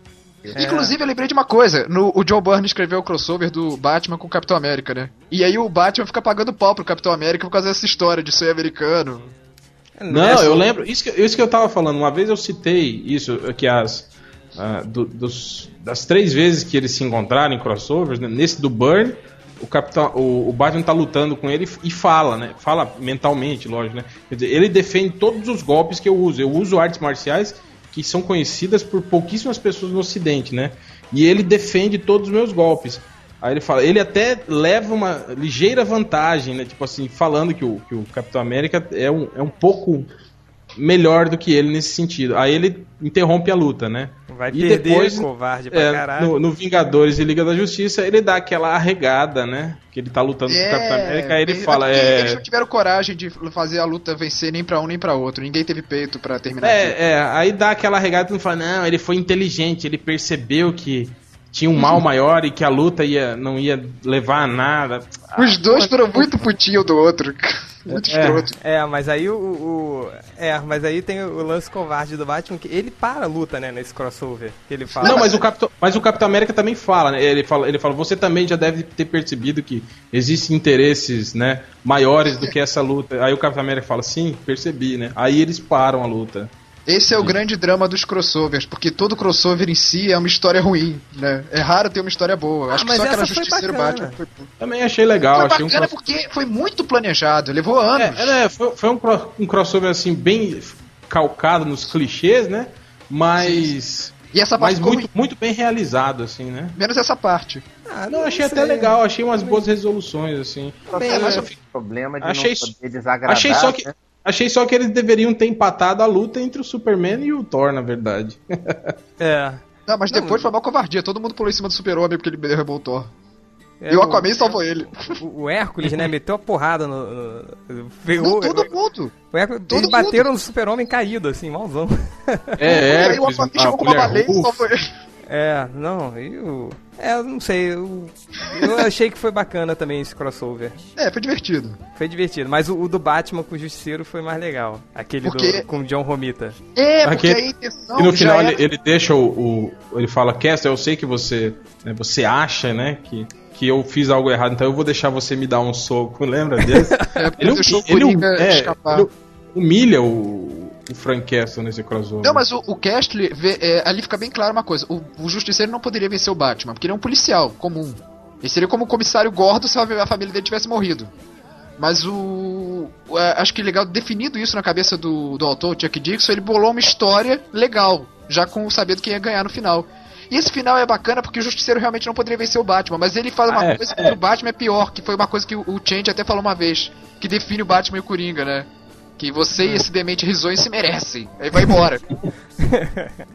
É. Inclusive, eu lembrei de uma coisa. No, o John Byrne escreveu o crossover do Batman com o Capitão América, né? E aí o Batman fica pagando pau pro Capitão América por causa dessa história de sonho americano. Não, eu lembro. Isso que, isso que eu tava falando. Uma vez eu citei isso, que as. Uh, do, dos, das três vezes que eles se encontraram em crossovers, né? nesse do Byrne, o capitão, o, o Batman tá lutando com ele e fala, né? Fala mentalmente, lógico, né? Quer dizer, ele defende todos os golpes que eu uso. Eu uso artes marciais que são conhecidas por pouquíssimas pessoas no Ocidente, né? E ele defende todos os meus golpes. Aí ele fala, ele até leva uma ligeira vantagem, né? Tipo assim, falando que o, que o Capitão América é um, é um pouco melhor do que ele nesse sentido. Aí ele interrompe a luta, né? Vai e perder, depois, covarde pra é, caralho. No, no, Vingadores e Liga da Justiça, ele dá aquela arregada, né? Que ele tá lutando é, com o Capitão América, aí ele fala... É... Eles não tiveram coragem de fazer a luta vencer nem pra um nem pra outro. Ninguém teve peito para terminar. É, é, aí dá aquela arregada e fala, não, ele foi inteligente, ele percebeu que tinha um mal maior e que a luta ia, não ia levar a nada. Os dois foram muito putinho do outro. Muito é, escroto. É, mas aí o, o, É, mas aí tem o lance covarde do Batman, que ele para a luta, né, nesse crossover. Que ele fala. Não, mas o, Capitão, mas o Capitão América também fala, né? Ele fala, ele fala, você também já deve ter percebido que existem interesses, né, maiores do que essa luta. Aí o Capitão América fala, sim, percebi, né? Aí eles param a luta. Esse é o grande drama dos crossovers, porque todo crossover em si é uma história ruim, né? É raro ter uma história boa. Ah, Acho que só aquela Justiceiro Batman foi... Também achei legal. Foi achei bacana um porque foi muito planejado, levou anos. É, é foi, foi um, um, crossover assim, bem calcado nos clichês, né? Mas... E essa parte mas muito, muito bem realizado, assim, né? Menos essa parte. Ah, não, achei até legal, achei umas boas resoluções, assim. Bem, é, mas eu problema de achei, não poder desagradar, achei só que, né? Achei só que eles deveriam ter empatado a luta entre o Superman e o Thor, na verdade. é. Não, mas depois não, foi uma covardia. Todo mundo pulou em cima do Super-Homem porque ele derrubou o Thor. É, e o Aquaman o, salvou ele. O, o, Hércules, né, meteu a porrada no. no, no todo mundo! O Hércules, todo eles bateram mundo. no Super-Homem caído, assim, malzão. É, é. E o Aquaman chegou com uma baleia e salvou ele. É, não, e o. É, não sei, eu, eu achei que foi bacana também esse crossover. É, foi divertido. Foi divertido, mas o, o do Batman com o Justiceiro foi mais legal. Aquele porque... do, com o John Romita. É, porque a intenção. E no final é... ele, ele, deixa o, o, Ele fala, Kester, eu sei que você. Né, você acha, né, que que eu fiz algo errado, então eu vou deixar você me dar um soco, lembra desse? É, ele, ele deixou o Coringa é, escapar. Ele, humilha o, o Frank Castle nesse crossover. Não, mas o, o Castle, vê, é, ali fica bem claro uma coisa: o, o Justiceiro não poderia vencer o Batman, porque ele é um policial comum. Ele seria como o comissário gordo se a família dele tivesse morrido. Mas o. É, acho que legal, definido isso na cabeça do, do autor, Chuck Dixon, ele bolou uma história legal, já com sabendo quem ia ganhar no final. E esse final é bacana porque o Justiceiro realmente não poderia vencer o Batman, mas ele fala uma Ah, é, coisa é. que o Batman é pior, que foi uma coisa que o, o Change até falou uma vez, que define o Batman e o Coringa, né? Que você e esse demente risonho se merecem. Aí vai embora.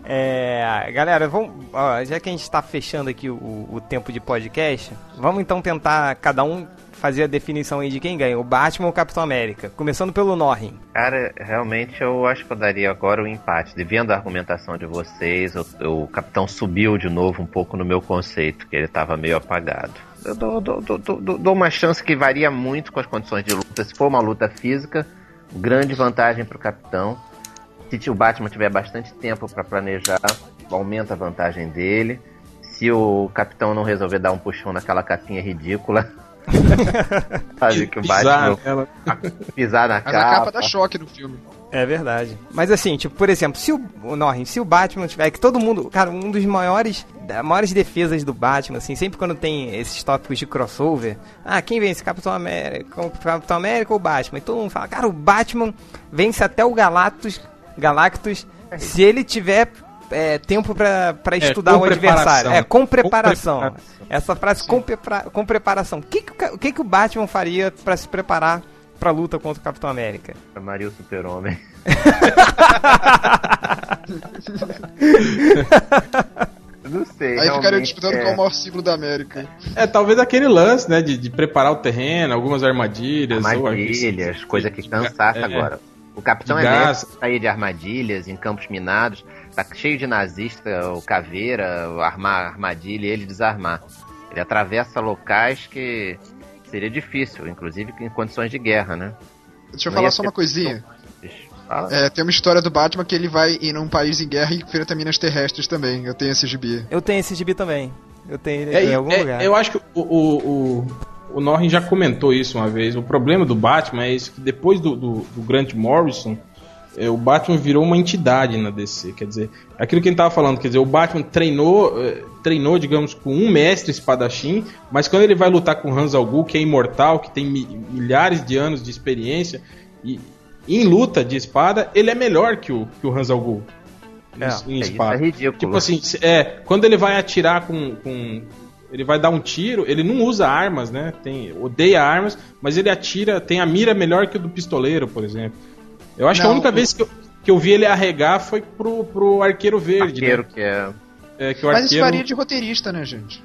É, galera, vamos, ó, já que a gente está fechando aqui o, o tempo de podcast, vamos então tentar cada um fazer a definição aí de quem ganha, o Batman ou o Capitão América. Começando pelo Norrin. Cara, realmente eu acho que eu daria agora o empate. De vendo a argumentação de vocês, o, o capitão subiu de novo um pouco no meu conceito, que ele estava meio apagado. Eu dou, dou- dou- dou- dou uma chance que varia muito com as condições de luta. Se for uma luta física, grande vantagem pro capitão. Se o Batman tiver bastante tempo para planejar, aumenta a vantagem dele. Se o capitão não resolver dar um puxão naquela capinha ridícula, sabe que o Pisar Batman nela. pisar na Mas capa. a capa dá choque no filme. É verdade. Mas assim, tipo, por exemplo, se o, o Norrin, se o Batman tiver que todo mundo, cara, um dos maiores, das maiores defesas do Batman, assim, sempre quando tem esses tópicos de crossover, ah, quem vence, Capitão América, o Capitão América ou o Batman? E todo mundo fala, cara, o Batman vence até o Galactus, Galactus, se ele tiver é, tempo pra, pra estudar o adversário. É, com preparação. Com preparação. Essa frase com, prepara- com preparação. O que, que, o que, que o Batman faria pra se preparar pra luta contra o Capitão América? Maria o Super-Homem. Não sei. Aí ficaria disputando é. qual é o maior símbolo da América. É, talvez aquele lance, né, de, de preparar o terreno, algumas armadilhas. ou- Armadilhas, coisa que cansasse É. agora. O Capitão. América sair de armadilhas em campos minados, tá cheio de nazista, o caveira, o armar armadilha e ele desarmar. Ele atravessa locais que seria difícil, inclusive em condições de guerra, né? Deixa eu Não falar só uma coisinha. É, tem uma história do Batman que ele vai ir num país em guerra e enfrenta minas terrestres também. Eu tenho esse gibi. Eu tenho esse gibi também. Eu tenho ele É, em algum é, lugar. Eu acho que o, o, o, o Norrin já comentou isso uma vez. O problema do Batman é isso que depois do, do, do Grant Morrison, o Batman virou uma entidade na DC. Quer dizer, aquilo que a gente tava falando, quer dizer, o Batman treinou, eh, treinou, digamos, com um mestre espadachim, mas quando ele vai lutar com Hans Algu, que é imortal, que tem mi- milhares de anos de experiência, e em luta de espada, ele é melhor que o, que o Hans Algu. É, em É, isso é espada. ridículo. Tipo assim, é, quando ele vai atirar com, com- Ele vai dar um tiro, ele não usa armas, né? Tem, odeia armas, mas ele atira, tem a mira melhor que o do pistoleiro, por exemplo. Eu acho que Não, a única o- vez que eu, que eu vi ele arregar foi pro, pro arqueiro verde, arqueiro né? que é. É, que o Mas isso arqueiro... varia de roteirista, né, gente?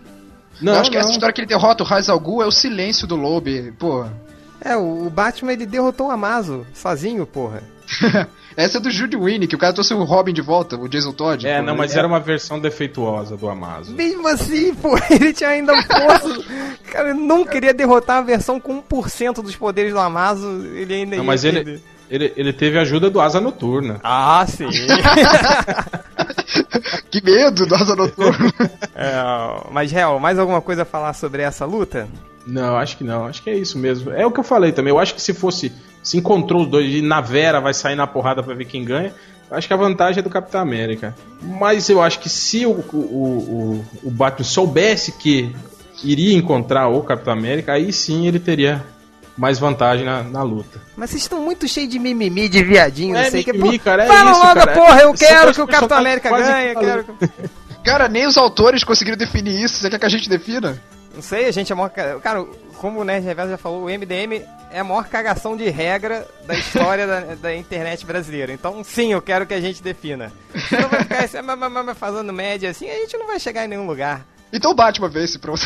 Não, eu acho que essa não. história que ele derrota o Raiz Algu é o silêncio do Lobe. Pô, É, o Batman ele derrotou o Amazo sozinho, porra. essa é do Jude Winnie, que o cara trouxe o Robin de volta, o Jason Todd. É, pô. não, mas era uma versão defeituosa do Amazon. Mesmo assim, pô, ele tinha ainda força. Cara, eu não queria derrotar a versão com 1% dos poderes do Amazo. Ele ainda Não, ia mas perder. ele, ele teve a ajuda do Asa Noturna. Ah, sim. Que medo do Asa Noturno. É, mas, Real, mais alguma coisa a falar sobre essa luta? Não, acho que não. Acho que é isso mesmo. É o que eu falei também. Eu acho que se fosse. Se encontrou os dois e na Vera vai sair na porrada pra ver quem ganha. eu Acho que a vantagem é do Capitão América. Mas eu acho que se o, o, o, o Batman soubesse que iria encontrar o Capitão América, aí sim ele teria mais vantagem na, na luta. Mas vocês estão muito cheios de mimimi, de viadinho, É não sei o que. mimimi, Pô, cara, é Fala isso, logo, cara. porra, eu quero que o Capitão América ganhe. Quero... que- Cara, nem os autores conseguiram definir isso. Você quer que a gente defina? Não sei, a gente é maior. ca- Cara, como o Nerd Reverso já falou, o MDM é a maior cagação de regra da história da, da internet brasileira. Então, sim, eu quero que a gente defina. Se não vai ficar mas- mas fazendo média assim, a gente não vai chegar em nenhum lugar. Então o Batman vence, pronto.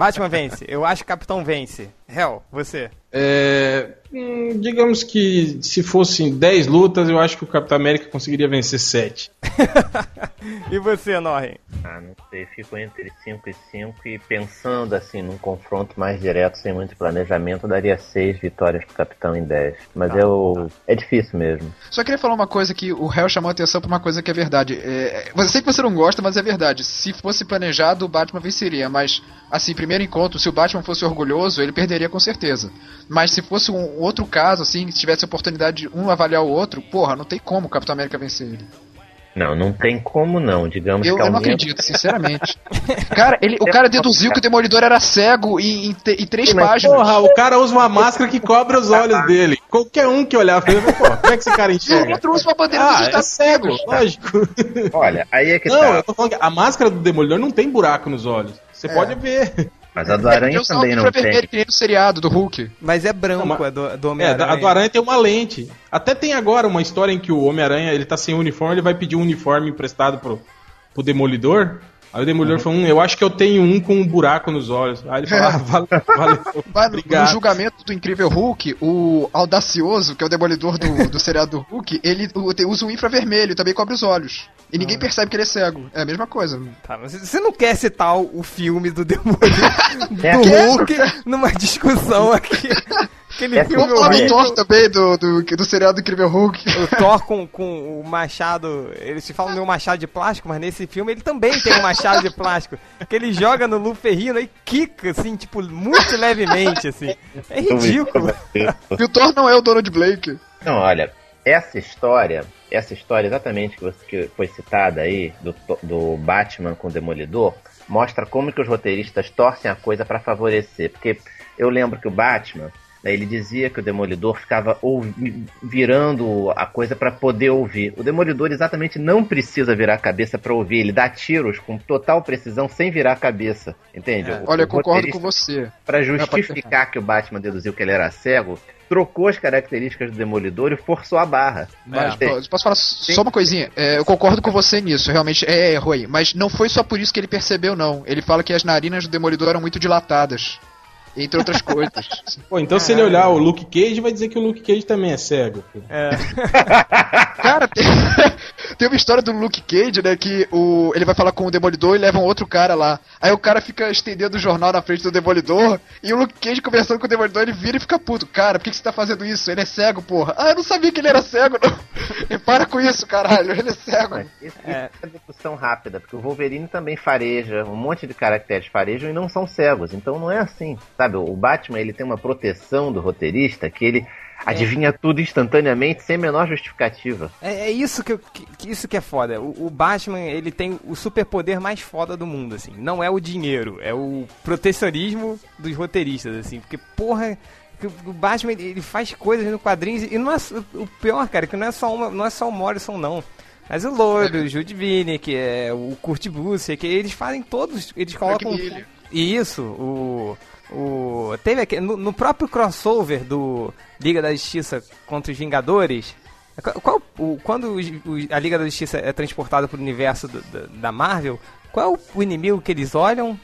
Batman vence. Eu acho que Capitão vence. Hell, você. É, hum, digamos que se fossem 10 lutas, eu acho que o Capitão América conseguiria vencer 7. e você, Norren? Ah, não sei, fico entre 5 e 5 e pensando assim num confronto mais direto, sem muito planejamento, daria 6 vitórias pro capitão em 10. Mas Tá, eu. É difícil mesmo. Só queria falar uma coisa que o réu chamou a atenção pra uma coisa que é verdade. É, eu sei que você não gosta, mas é verdade. Se fosse planejado, o Batman venceria. Mas, assim, primeiro encontro, se o Batman fosse orgulhoso, ele perderia com certeza. Mas se fosse um outro caso, assim, se tivesse a oportunidade de um avaliar o outro, porra, não tem como o Capitão América vencer ele. Não, não tem como não. Digamos eu, que eu não acredito, sinceramente. cara, ele, o cara deduziu que o Demolidor era cego em, em, em três Sim, páginas. Porra, o cara usa uma máscara que cobre os olhos dele. Qualquer um que olhar ele, porra, como é que esse cara enxerga? O outro usa uma bandeira ah, é cego, lógico. Olha, aí é que não, tá. eu tô falando que a máscara do Demolidor não tem buraco nos olhos. Você é. pode ver. Mas a do Aranha também não tem. vermelho que nem no seriado do Hulk. Mas é branco não, mas... a do, do Homem-Aranha. É, a do Aranha tem uma lente. Até tem agora uma história em que o Homem-Aranha, ele tá sem uniforme, ele vai pedir um uniforme emprestado pro, pro Demolidor. Aí o Demolidor uhum. falou, hum, eu acho que eu tenho um com um buraco nos olhos. Aí ele falou, ah, valeu, valeu obrigado. No julgamento do Incrível Hulk, o Audacioso, que é o Demolidor do, do seriado do Hulk, ele usa um infravermelho, também cobre os olhos. E ninguém ah. percebe que ele é cego. É a mesma coisa. Tá, mas você não quer citar o filme do Demolidor do Hulk numa discussão aqui. Aquele é filme Vamos falar do Thor também, do, do, do seriado do Incrível Hulk. O Thor com, com o machado. Eles se falam de um machado de plástico, mas nesse filme ele também tem um machado de plástico. Que ele joga no Luferrino e quica, assim, tipo, muito levemente, assim. É ridículo. e o Thor não é o Donald Blake. Não, olha, essa história, essa história exatamente que, você, que foi citada aí, do, do Batman com o Demolidor, mostra como que os roteiristas torcem a coisa para favorecer. Porque eu lembro que o Batman né, ele dizia que o Demolidor ficava virando a coisa para poder ouvir. O Demolidor exatamente não precisa virar a cabeça para ouvir. Ele dá tiros com total precisão sem virar a cabeça. Entende? É, olha, eu concordo com você. Para justificar que o Batman deduziu que ele era cego, trocou as características do Demolidor e forçou a barra. Mas, é. Posso falar só uma coisinha? É, eu concordo com você nisso, realmente é erro aí. Mas não foi só por isso que ele percebeu, não. Ele fala que as narinas do Demolidor eram muito dilatadas. Entre outras coisas. Pô, então se ele olhar o Luke Cage, vai dizer que o Luke Cage também é cego. É. Cara, tem, tem, uma história do Luke Cage, né? Que o, ele vai falar com o Demolidor e leva um outro cara lá. Aí o cara fica estendendo o jornal na frente do Demolidor. E o Luke Cage conversando com o Demolidor, ele vira e fica puto. Cara, por que, que você tá fazendo isso? Ele é cego, porra. Ah, eu não sabia que ele era cego, não. E para com isso, caralho. Ele é cego. Mas isso, isso é. é discussão rápida, porque o Wolverine também fareja, um monte de caracteres farejam e não são cegos. Então não é assim. Sabe, o Batman ele tem uma proteção do roteirista que ele adivinha é. tudo instantaneamente sem menor justificativa. É, é isso que, que, isso que é foda. O, o, Batman ele tem o superpoder mais foda do mundo, assim. Não é o dinheiro, é o protecionismo dos roteiristas, assim. Porque porra, o Batman ele faz coisas no quadrinho e não é o pior, cara, que não é só uma, não é só o Morrison não. Mas o Loiro, o Jude que é o Kurt Busiek, que eles fazem todos, eles colocam isso, o o, teve aqui, no, no, próprio crossover do Liga da Justiça contra os Vingadores. Qual, o, quando o, a Liga da Justiça é transportada para o universo do, da, da Marvel, qual é o inimigo que eles olham,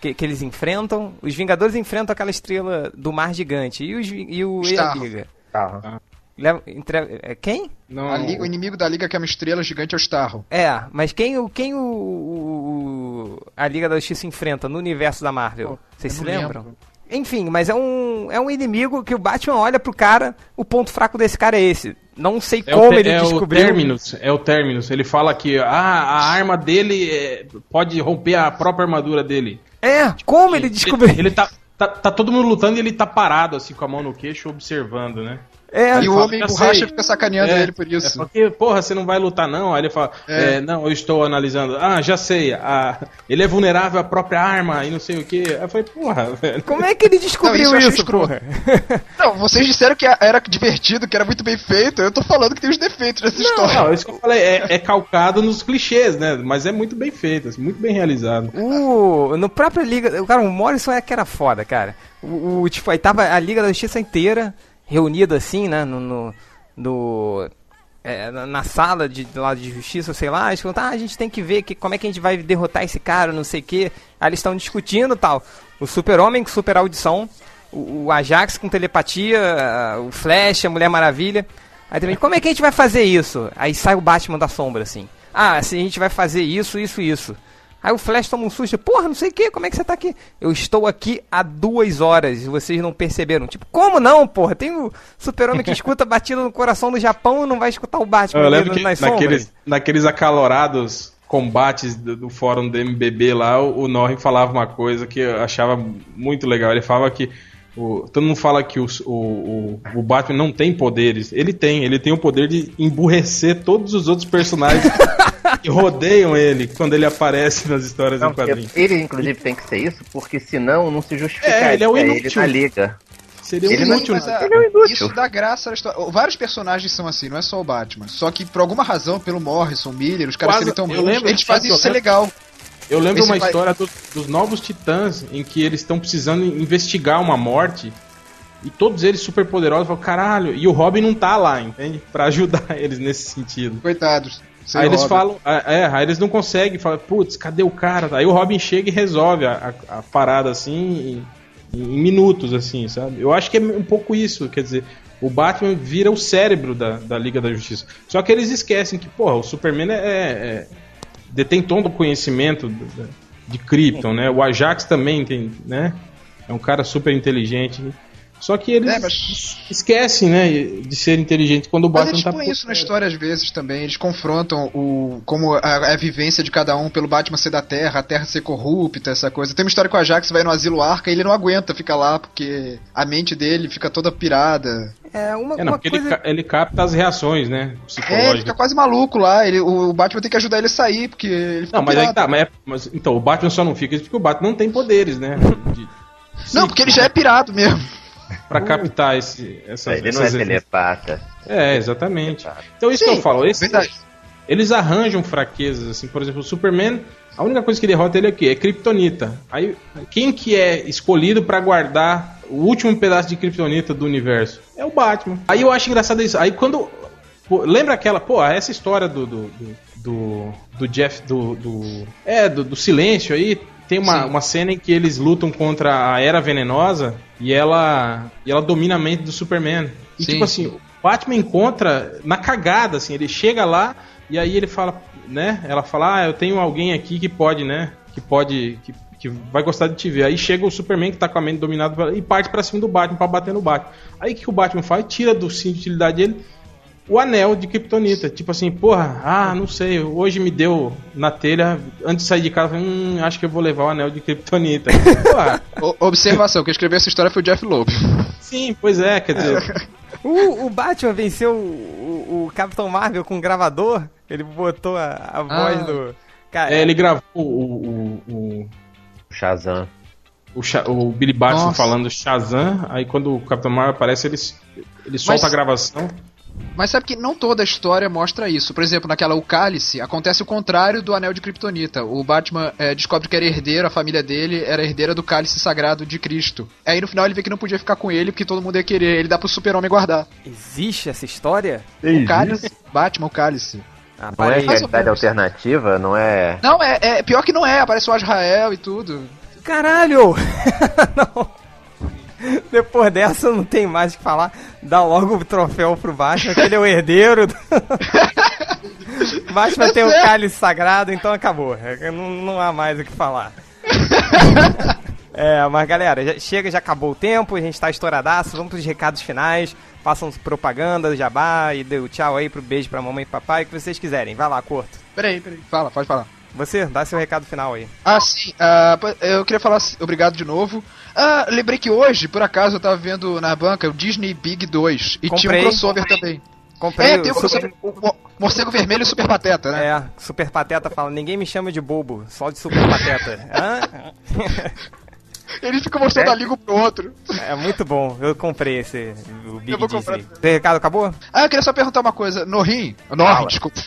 que, que, eles enfrentam? Os Vingadores enfrentam aquela estrela do mar gigante e, os, e o e a Liga. Tá. Leva, entre, é, quem? Não, Liga, o inimigo da Liga que é uma estrela gigante é o Starro. É, mas quem, quem o, o, a Liga da Justiça enfrenta no universo da Marvel? Vocês se lembram? Lembro. Enfim, mas é um, é um inimigo que o Batman olha pro cara, o ponto fraco desse cara é esse. Não sei é como ele é descobriu. O Terminus, é o Terminus. Ele fala que ah, a arma dele é, pode romper a própria armadura dele. É, como ele descobriu? Ele, ele tá, tá, tá todo mundo lutando e ele tá parado, assim, com a mão no queixo, observando, né? É, e o homem borracha fica sacaneando é, ele por isso. É porque, porra, você não vai lutar não? Aí ele fala, é. é não, eu estou analisando. Ah, já sei, a, ele é vulnerável à própria arma e não sei o que. Aí eu falei, porra, velho. Como é que ele descobriu não, isso, isso porra? Não, vocês disseram que era divertido, que era muito bem feito. Eu tô falando que tem os defeitos nessa não, história. Não, isso que eu falei, é, é, calcado nos clichês, né? Mas é muito bem feito, assim, muito bem realizado. Uh, no próprio Liga, cara, o Morrison é que era foda, cara. O, o, tipo, aí tava a Liga da Justiça inteira reunido assim, né, no, no, no é, na sala de, lá de justiça, sei lá, eles falam, ah, a gente tem que ver que, como é que a gente vai derrotar esse cara, não sei o que. Aí eles estão discutindo tal. O super-homem com super audição, o, o, Ajax com telepatia, o Flash, a Mulher Maravilha. Aí também, como é que a gente vai fazer isso? Aí sai o Batman da sombra, assim. Ah, assim, a gente vai fazer isso, isso, isso. Aí o Flash toma um susto, porra, não sei o que, como é que você tá aqui? Eu estou aqui há duas horas e vocês não perceberam. Tipo, como não, porra? Tem o super-homem que escuta batida no coração do Japão e não vai escutar o Batman Eu lembro que nas naqueles, naqueles acalorados combates do, do, fórum do MBB lá, o, o falava uma coisa que eu achava muito legal. Ele falava que o, todo mundo fala que o, o, o, Batman não tem poderes. Ele tem, ele tem o poder de emburrecer todos os outros personagens que rodeiam ele quando ele aparece nas histórias não, em quadrinhos. Ele, inclusive, tem que ser isso, porque senão não se justificaria é, ele é o inútil. ele na liga. Seria ele inútil. Ele é inútil. Isso dá graça à história. Vários personagens são assim, não é só o Batman. Só que por alguma razão, pelo Morrison, Miller, os caras Quase, tão bons, eles fazem isso ser legal. Eu lembro Esse uma vai... história dos, dos Novos Titãs em que eles estão precisando investigar uma morte e todos eles super poderosos falam, caralho, e o Robin não tá lá, entende? Para ajudar eles nesse sentido. Coitados. Aí eles falam, é, é, aí eles não conseguem, falam, putz, cadê o cara? Aí o Robin chega e resolve a, a, a parada assim em, em, minutos, assim, sabe? Eu acho que é um pouco isso, quer dizer, o Batman vira o cérebro da, da Liga da Justiça. Só que eles esquecem que, porra, o Superman é, é detém todo o conhecimento de, de Krypton, né? O Ajax também tem, né? É um cara super inteligente. Só que eles é, mas... esquecem, né, de ser inteligentes quando o Batman mas eles tá... Põem isso na história às vezes também. Eles confrontam o como a, a, vivência de cada um pelo Batman ser da Terra, a Terra ser corrupta, essa coisa. Tem uma história com o Ajax vai no asilo Arca e ele não aguenta ficar lá porque a mente dele fica toda pirada. É, uma, é, não, uma coisa... ele, ele capta as reações, né? É, ele fica quase maluco lá. Ele, o Batman tem que ajudar ele a sair, porque ele fica Não, mas pirado. aí tá, mas, é, mas, então, o Batman só não fica porque o Batman não tem poderes, né? De, não, porque ele já é pirado mesmo para captar esse, essas, Ele não é telepata. É, exatamente. Então isso Sim, que eu falo, esse, eles arranjam fraquezas, assim, por exemplo, o Superman, a única coisa que derrota ele é o quê? É Kryptonita. Aí, quem que é escolhido para guardar o último pedaço de Kryptonita do universo? É o Batman. Aí eu acho engraçado isso. Aí quando pô, lembra aquela, pô, essa história do, do, do, do, do Jeff, do, do é, do, do silêncio aí, tem uma, uma cena em que eles lutam contra a Era Venenosa e ela, e ela domina a mente do Superman. E Sim. tipo assim, o Batman encontra na cagada, assim, ele chega lá e aí ele fala, né? Ela fala, ah, eu tenho alguém aqui que pode, né? Que pode. Que, que vai gostar de te ver. Aí chega o Superman que tá com a mente dominada e parte para cima do Batman para bater no Batman. Aí o que, que o Batman faz? Tira do cinto de utilidade dele o anel de Kryptonita. Tipo assim, porra, ah, não sei, hoje me deu na telha, antes de sair de casa, hum, acho que eu vou levar o anel de Kryptonita. Observação, quem escreveu essa história foi o Jeff Loeb. Sim, pois é, quer dizer. o, o Batman venceu o, o, Capitão Marvel com um gravador, ele botou a, a voz ah. do. Cara, é, ele gravou o. o, o... Shazam. O, o, Billy Batson Nossa. falando Shazam, aí quando o Capitão Marvel aparece, ele, ele solta Mas... a gravação. Mas sabe que não toda a história mostra isso. Por exemplo, naquela O Cálice, acontece o contrário do Anel de Kryptonita. O Batman é, descobre que era herdeiro, a família dele era herdeira do Cálice Sagrado de Cristo. Aí no final ele vê que não podia ficar com ele porque todo mundo ia querer. Ele dá pro super-homem guardar. Existe essa história? O Cálice. Batman, o Cálice. Ah, não é realidade alternativa? Não é... Não, é, é pior que não é. Aparece o Azrael e tudo. Caralho! não... Depois dessa não tem mais o que falar. Dá logo o troféu pro Batman, que ele é o herdeiro. Do... Batman tem o cálice sagrado, então acabou. Não, não há mais o que falar. É, mas galera, já, chega, já acabou o tempo, a gente tá estouradaço, vamos pros recados finais, façam propaganda, jabá e deu tchau aí pro beijo pra mamãe e papai, o que vocês quiserem. Vai lá, curto. Peraí, peraí, fala, pode falar. Você, dá seu recado final aí. Ah, sim. Uh, eu queria falar obrigado de novo. Ah, lembrei que hoje, por acaso, eu tava vendo na banca o Disney Big 2 e Comprei. tinha um crossover também. Comprei é, tem o, super... o Morcego Vermelho e Super Pateta, né? É, Super Pateta fala, ninguém me chama de bobo, só de Super Pateta. Ele fica mostrando é. a língua pro outro. É muito bom, eu comprei esse o Big Disney. O recado acabou? Ah, eu queria só perguntar uma coisa. No Rim, no, desculpa.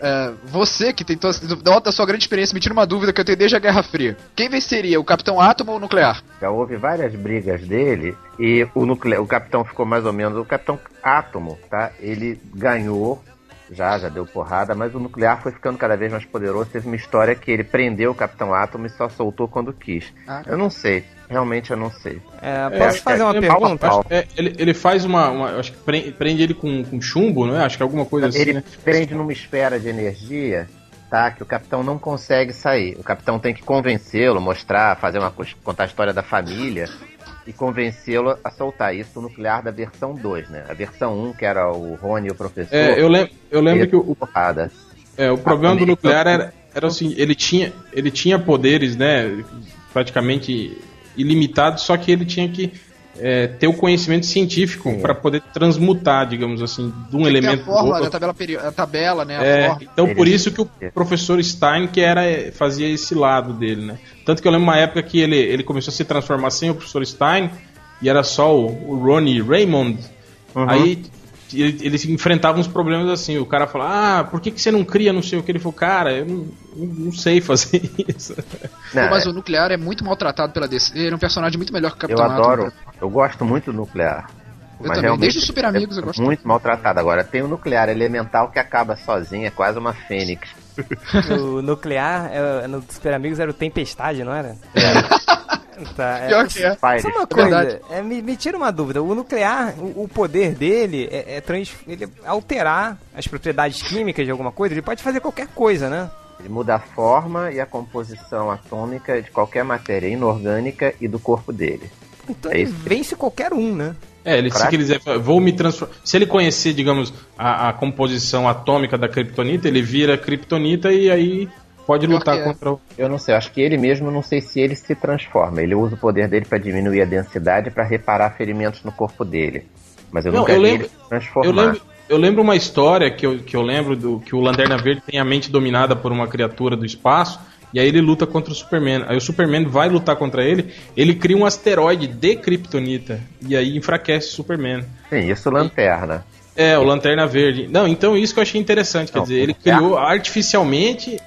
É, você que tentou, nota a sua grande experiência, me tira uma dúvida que eu tenho desde a Guerra Fria. Quem venceria, o Capitão Átomo ou o Nuclear? Já houve várias brigas dele e o, nuclear, o Capitão ficou mais ou menos. O Capitão Átomo, tá? Ele ganhou já, já deu porrada, mas o nuclear foi ficando cada vez mais poderoso. Teve uma história que ele prendeu o Capitão Átomo e só soltou quando quis. Ah, eu não sei. Realmente eu não sei. É, posso é, fazer uma é, pergunta? É, ele, ele faz uma, uma, Acho que prende, prende ele com, com chumbo, não é? Acho que é alguma coisa ele assim. Ele né? prende numa esfera de energia, tá? Que o capitão não consegue sair. O capitão tem que convencê-lo, mostrar, fazer uma contar a história da família e convencê-lo a soltar isso nuclear da versão 2, né? A versão 1, que era o Rony e o professor. É, eu, lem eu lembro que o. Porrada. É, o problema do nuclear era, era assim, ele tinha, ele tinha poderes, né? Praticamente ilimitado, só que ele tinha que é, ter o conhecimento científico para poder transmutar, digamos assim, de um Tem elemento a fórmula, né, a tabela, peri- a tabela, né? A É, então por isso que o professor Stein que era fazia esse lado dele, né? Tanto que eu lembro uma época que ele, ele começou a se transformar sem o professor Stein e era só o, o Ronnie Raymond. Aí ele- eles enfrentavam uns problemas assim. O cara falava, ah, por que, que você não cria não sei o que? Ele falou, cara, eu não, não- não sei fazer isso. Não, Pô, mas é- o nuclear é muito maltratado pela DC. Ele é um personagem muito melhor que o eu Capitão adoro, Átomo. eu gosto muito do nuclear. Eu também, desde os Super Amigos eu gosto Muito maltratado. Agora, tem o nuclear elemental que acaba sozinho, é quase uma fênix. O nuclear, é, no Super Amigos era o Tempestade, não era? Tá, é- Pior que é. Só uma coisa, é, me, me tira uma dúvida. O nuclear, o, o poder dele é, é trans, ele é alterar as propriedades químicas de alguma coisa. Ele pode fazer qualquer coisa, né? Ele muda a forma e a composição atômica de qualquer matéria inorgânica e do corpo dele. Então É ele isso. vence qualquer um, né? É, ele, se quiser, vou me transformar. Se ele conhecer, digamos, a, a composição atômica da kryptonita, ele vira kryptonita e aí pode lutar é. contra o. Eu não sei, eu acho que ele mesmo, não sei se ele se transforma. Ele usa o poder dele para diminuir a densidade para reparar ferimentos no corpo dele. Mas eu Não, nunca eu vi lembro- ele se transformar. Eu lembro, eu lembro uma história que eu, que eu lembro do que o Lanterna Verde tem a mente dominada por uma criatura do espaço. E aí ele luta contra o Superman. Aí o Superman vai lutar contra ele, ele cria um asteroide de Kryptonita. E aí enfraquece o Superman. Sim, isso lanterna. É, o Lanterna Verde. Não, então isso que eu achei interessante. Quer Não, dizer, ele é. criou artificialmente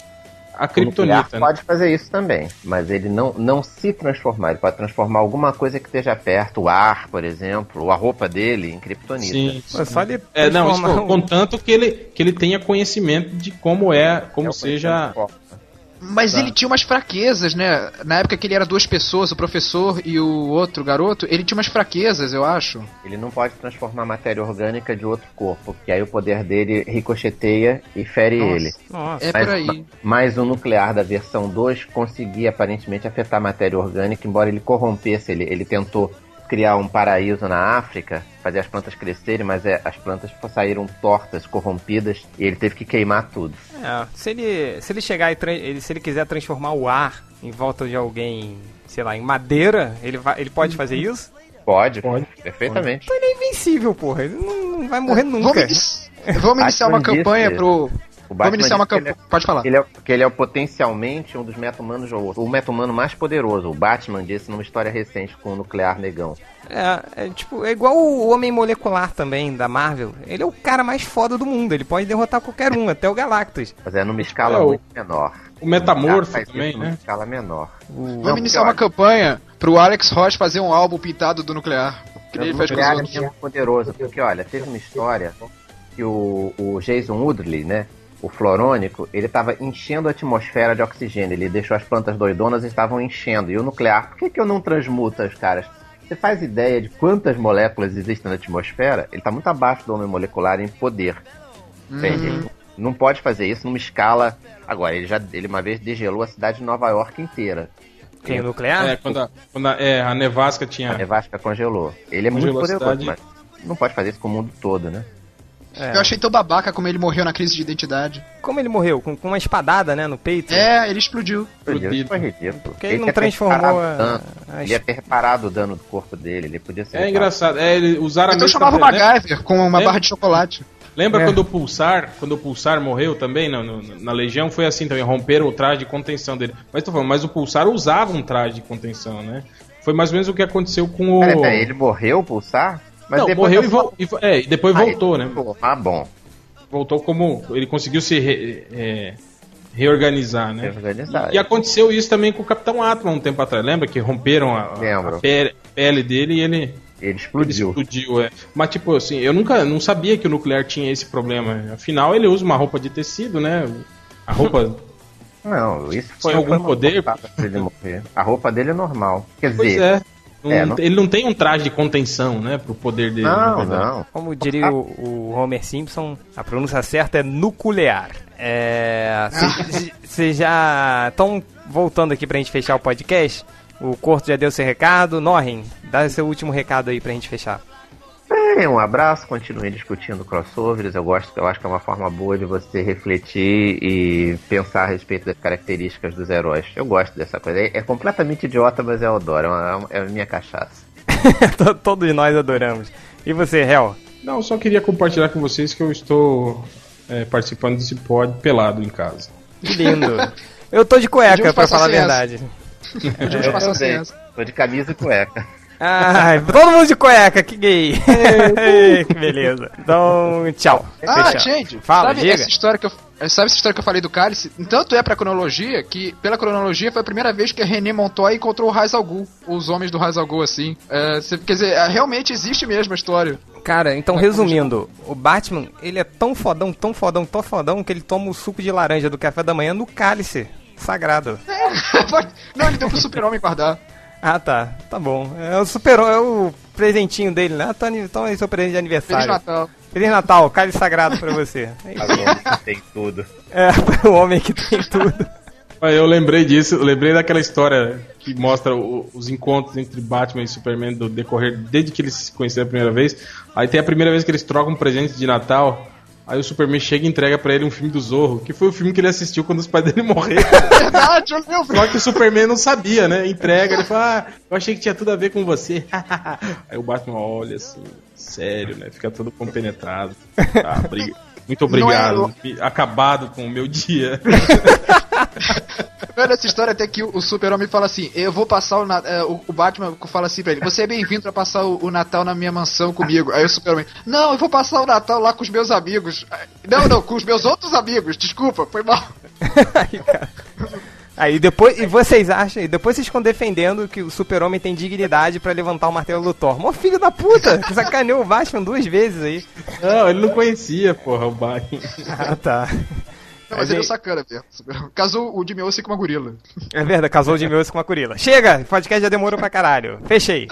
a Kryptonita. né? pode fazer isso também, mas ele não, não se transformar. Ele pode transformar alguma coisa que esteja perto, o ar, por exemplo, ou a roupa dele em kryptonita. Sim. Pô, só ele É, não, isso, um- contanto que ele, que ele tenha conhecimento de como é, como É seja. Mas Tá. ele tinha umas fraquezas, né? Na época que ele era duas pessoas, o professor e o outro garoto, ele tinha umas fraquezas, eu acho. Ele não pode transformar matéria orgânica de outro corpo, porque aí o poder dele ricocheteia e fere Nossa. ele. Nossa. É por aí. Mas o nuclear da versão 2 conseguia aparentemente afetar a matéria orgânica, embora ele corrompesse. Ele, ele tentou criar um paraíso na África, fazer as plantas crescerem, mas é, as plantas saíram tortas, corrompidas, e ele teve que queimar tudo. É, se ele se ele chegar e se ele quiser transformar o ar em volta de alguém, sei lá, em madeira, ele vai, ele pode fazer isso? Pode, Pode. perfeitamente. Então ele é invencível, porra. Ele não, não vai morrer Vamos, nunca. inici- vamos iniciar uma campanha pro. O Vamos iniciar uma campanha. Pode falar. Ele é, que ele é potencialmente um dos meta-humanos, ou o meta-humano mais poderoso. O Batman disse numa história recente com o nuclear negão. É, é tipo, é igual o Homem Molecular também, da Marvel. Ele é o cara mais foda do mundo. Ele pode derrotar qualquer um, até o Galactus. Mas é numa escala É, o- muito menor. O Metamorfo Faz também, né? escala menor. Vamos Não, iniciar uma campanha pro Alex Ross fazer um álbum pintado do nuclear. Que ele O os nuclear é muito poderoso, porque olha, teve uma história que o, o Jason Woodley, né? O florônico, ele estava enchendo a atmosfera de oxigênio. Ele deixou as plantas doidonas e estavam enchendo. E o nuclear, por que, que eu não transmuta os caras? Você faz ideia de quantas moléculas existem na atmosfera? Ele está muito abaixo do homem molecular em poder. Entende? Uhum. Ele não pode fazer isso numa escala. Agora, ele já ele uma vez degelou a cidade de Nova York inteira. Quem, o nuclear? É, quando, a, quando a, é, a nevasca A tinha. nevasca congelou. Ele é muito Congelou a poderoso, mas não pode fazer isso com o mundo todo, né? É. Eu achei tão babaca como ele morreu na crise de identidade. Como ele morreu? Com, com uma espadada, né, no peito? É, ele explodiu. Foi ridículo. Porque ele não ia ter transformou a- o a- Ele ia ter reparado o dano do corpo dele. Ele podia ser. É reparado. engraçado. É, ele usaram a Então chamava o lembra- MacGyver com uma Lembra? barra de chocolate. Lembra É. quando o Pulsar, quando o Pulsar morreu também no- no- na Legião, foi assim também, romperam o traje de contenção dele. Mas tô falando, mas o Pulsar usava um traje de contenção, né? Foi mais ou menos o que aconteceu com o. Peraí, peraí, ele morreu, pulsar? Mas Não, depois morreu eu e, vo- é, e depois Ah, voltou, né? Ah, bom. Voltou como. Ele conseguiu se re- é, reorganizar, né? Reorganizar. E, e aconteceu isso também com o Capitão Atman um tempo atrás. Lembra que romperam a, a- pele, dele e ele, Ele ele explodiu. explodiu. É. Mas, tipo assim, eu nunca não sabia que o nuclear tinha esse problema. Afinal, ele usa uma roupa de tecido, né? A roupa. Não, isso foi Tinha algum poder? pra ele morrer. A roupa dele é normal. Quer pois dizer, é. Não- É, não- Ele não tem um traje de contenção, né? Pro poder dele. na não, verdade. não. Como diria o, o Homer Simpson, a pronúncia certa é nuclear. É. Vocês já estão voltando aqui pra gente fechar o podcast? O Corto já deu seu recado. Norrin, dá seu último recado aí pra gente fechar. É, um abraço, continue discutindo crossovers. Eu gosto, eu acho que é uma forma boa de você refletir e pensar a respeito das características dos heróis. Eu gosto dessa coisa. É, é completamente idiota, mas eu adoro. É, uma- é a minha cachaça. Todos nós adoramos. E você, Hel? Não, só queria compartilhar com vocês que eu estou é, participando desse pod pelado em casa. Que lindo. Eu tô de cueca, pra falar a verdade. Eu passar sem essa. Tô de camisa e cueca. Ai, todo mundo de cueca, que gay. que beleza. Então, tchau. Ah, gente, fala, sabe diga. essa história que eu Sabe essa história que eu falei do cálice? Tanto é pra cronologia que, pela cronologia, foi a primeira vez que a René Montoya encontrou o Raiz Ghul, os homens do Raiz Ghul, assim. É, quer dizer, realmente existe mesmo a história. Cara, então resumindo, o Batman, ele é tão fodão, tão fodão, tão fodão que ele toma o suco de laranja do café da manhã no cálice sagrado. É, não, ele deu pro super-homem guardar. Ah, tá. Tá bom. É o super é o presentinho dele, né? Então, então é seu presente de aniversário. Feliz Natal. Feliz Natal, cálice sagrado pra você. É isso. tem tudo. É, o homem que tem tudo. Eu lembrei disso, eu lembrei daquela história que mostra o, os encontros entre Batman e Superman do decorrer desde que eles se conheceram a primeira vez. Aí tem a primeira vez que eles trocam um presente de Natal. Aí o Superman chega e entrega pra ele um filme do Zorro, que foi o filme que ele assistiu quando os pais dele morreram. Verdade, eu lembro. Só que o Superman não sabia, né? Entrega, ele fala, ah, eu achei que tinha tudo a ver com você. Aí o Batman olha assim, sério, né? Fica todo compenetrado. Ah, briga. Muito obrigado. É... Acabado com o meu dia. Olha essa história até que o super-homem fala assim: Eu vou passar o, é, o Batman fala assim pra ele: Você é bem-vindo pra passar o, Natal na minha mansão comigo. Aí o super-homem: Não, eu vou passar o Natal lá com os meus amigos. Não, não, com os meus outros amigos. Desculpa, foi mal. Aí, cara. Aí depois, e vocês acham, e depois vocês ficam defendendo que o super-homem tem dignidade para levantar o martelo do Thor. Mó filho da puta, que sacaneou o Batman duas vezes aí. Não, ele não conhecia, porra, o Batman. Ah, tá. Não, mas ele é sacana mesmo. Casou o Jimmy Olsen com uma gorila. É verdade, casou o Jimmy Olsen com uma gorila. Chega! O podcast já demorou pra caralho. Fechei.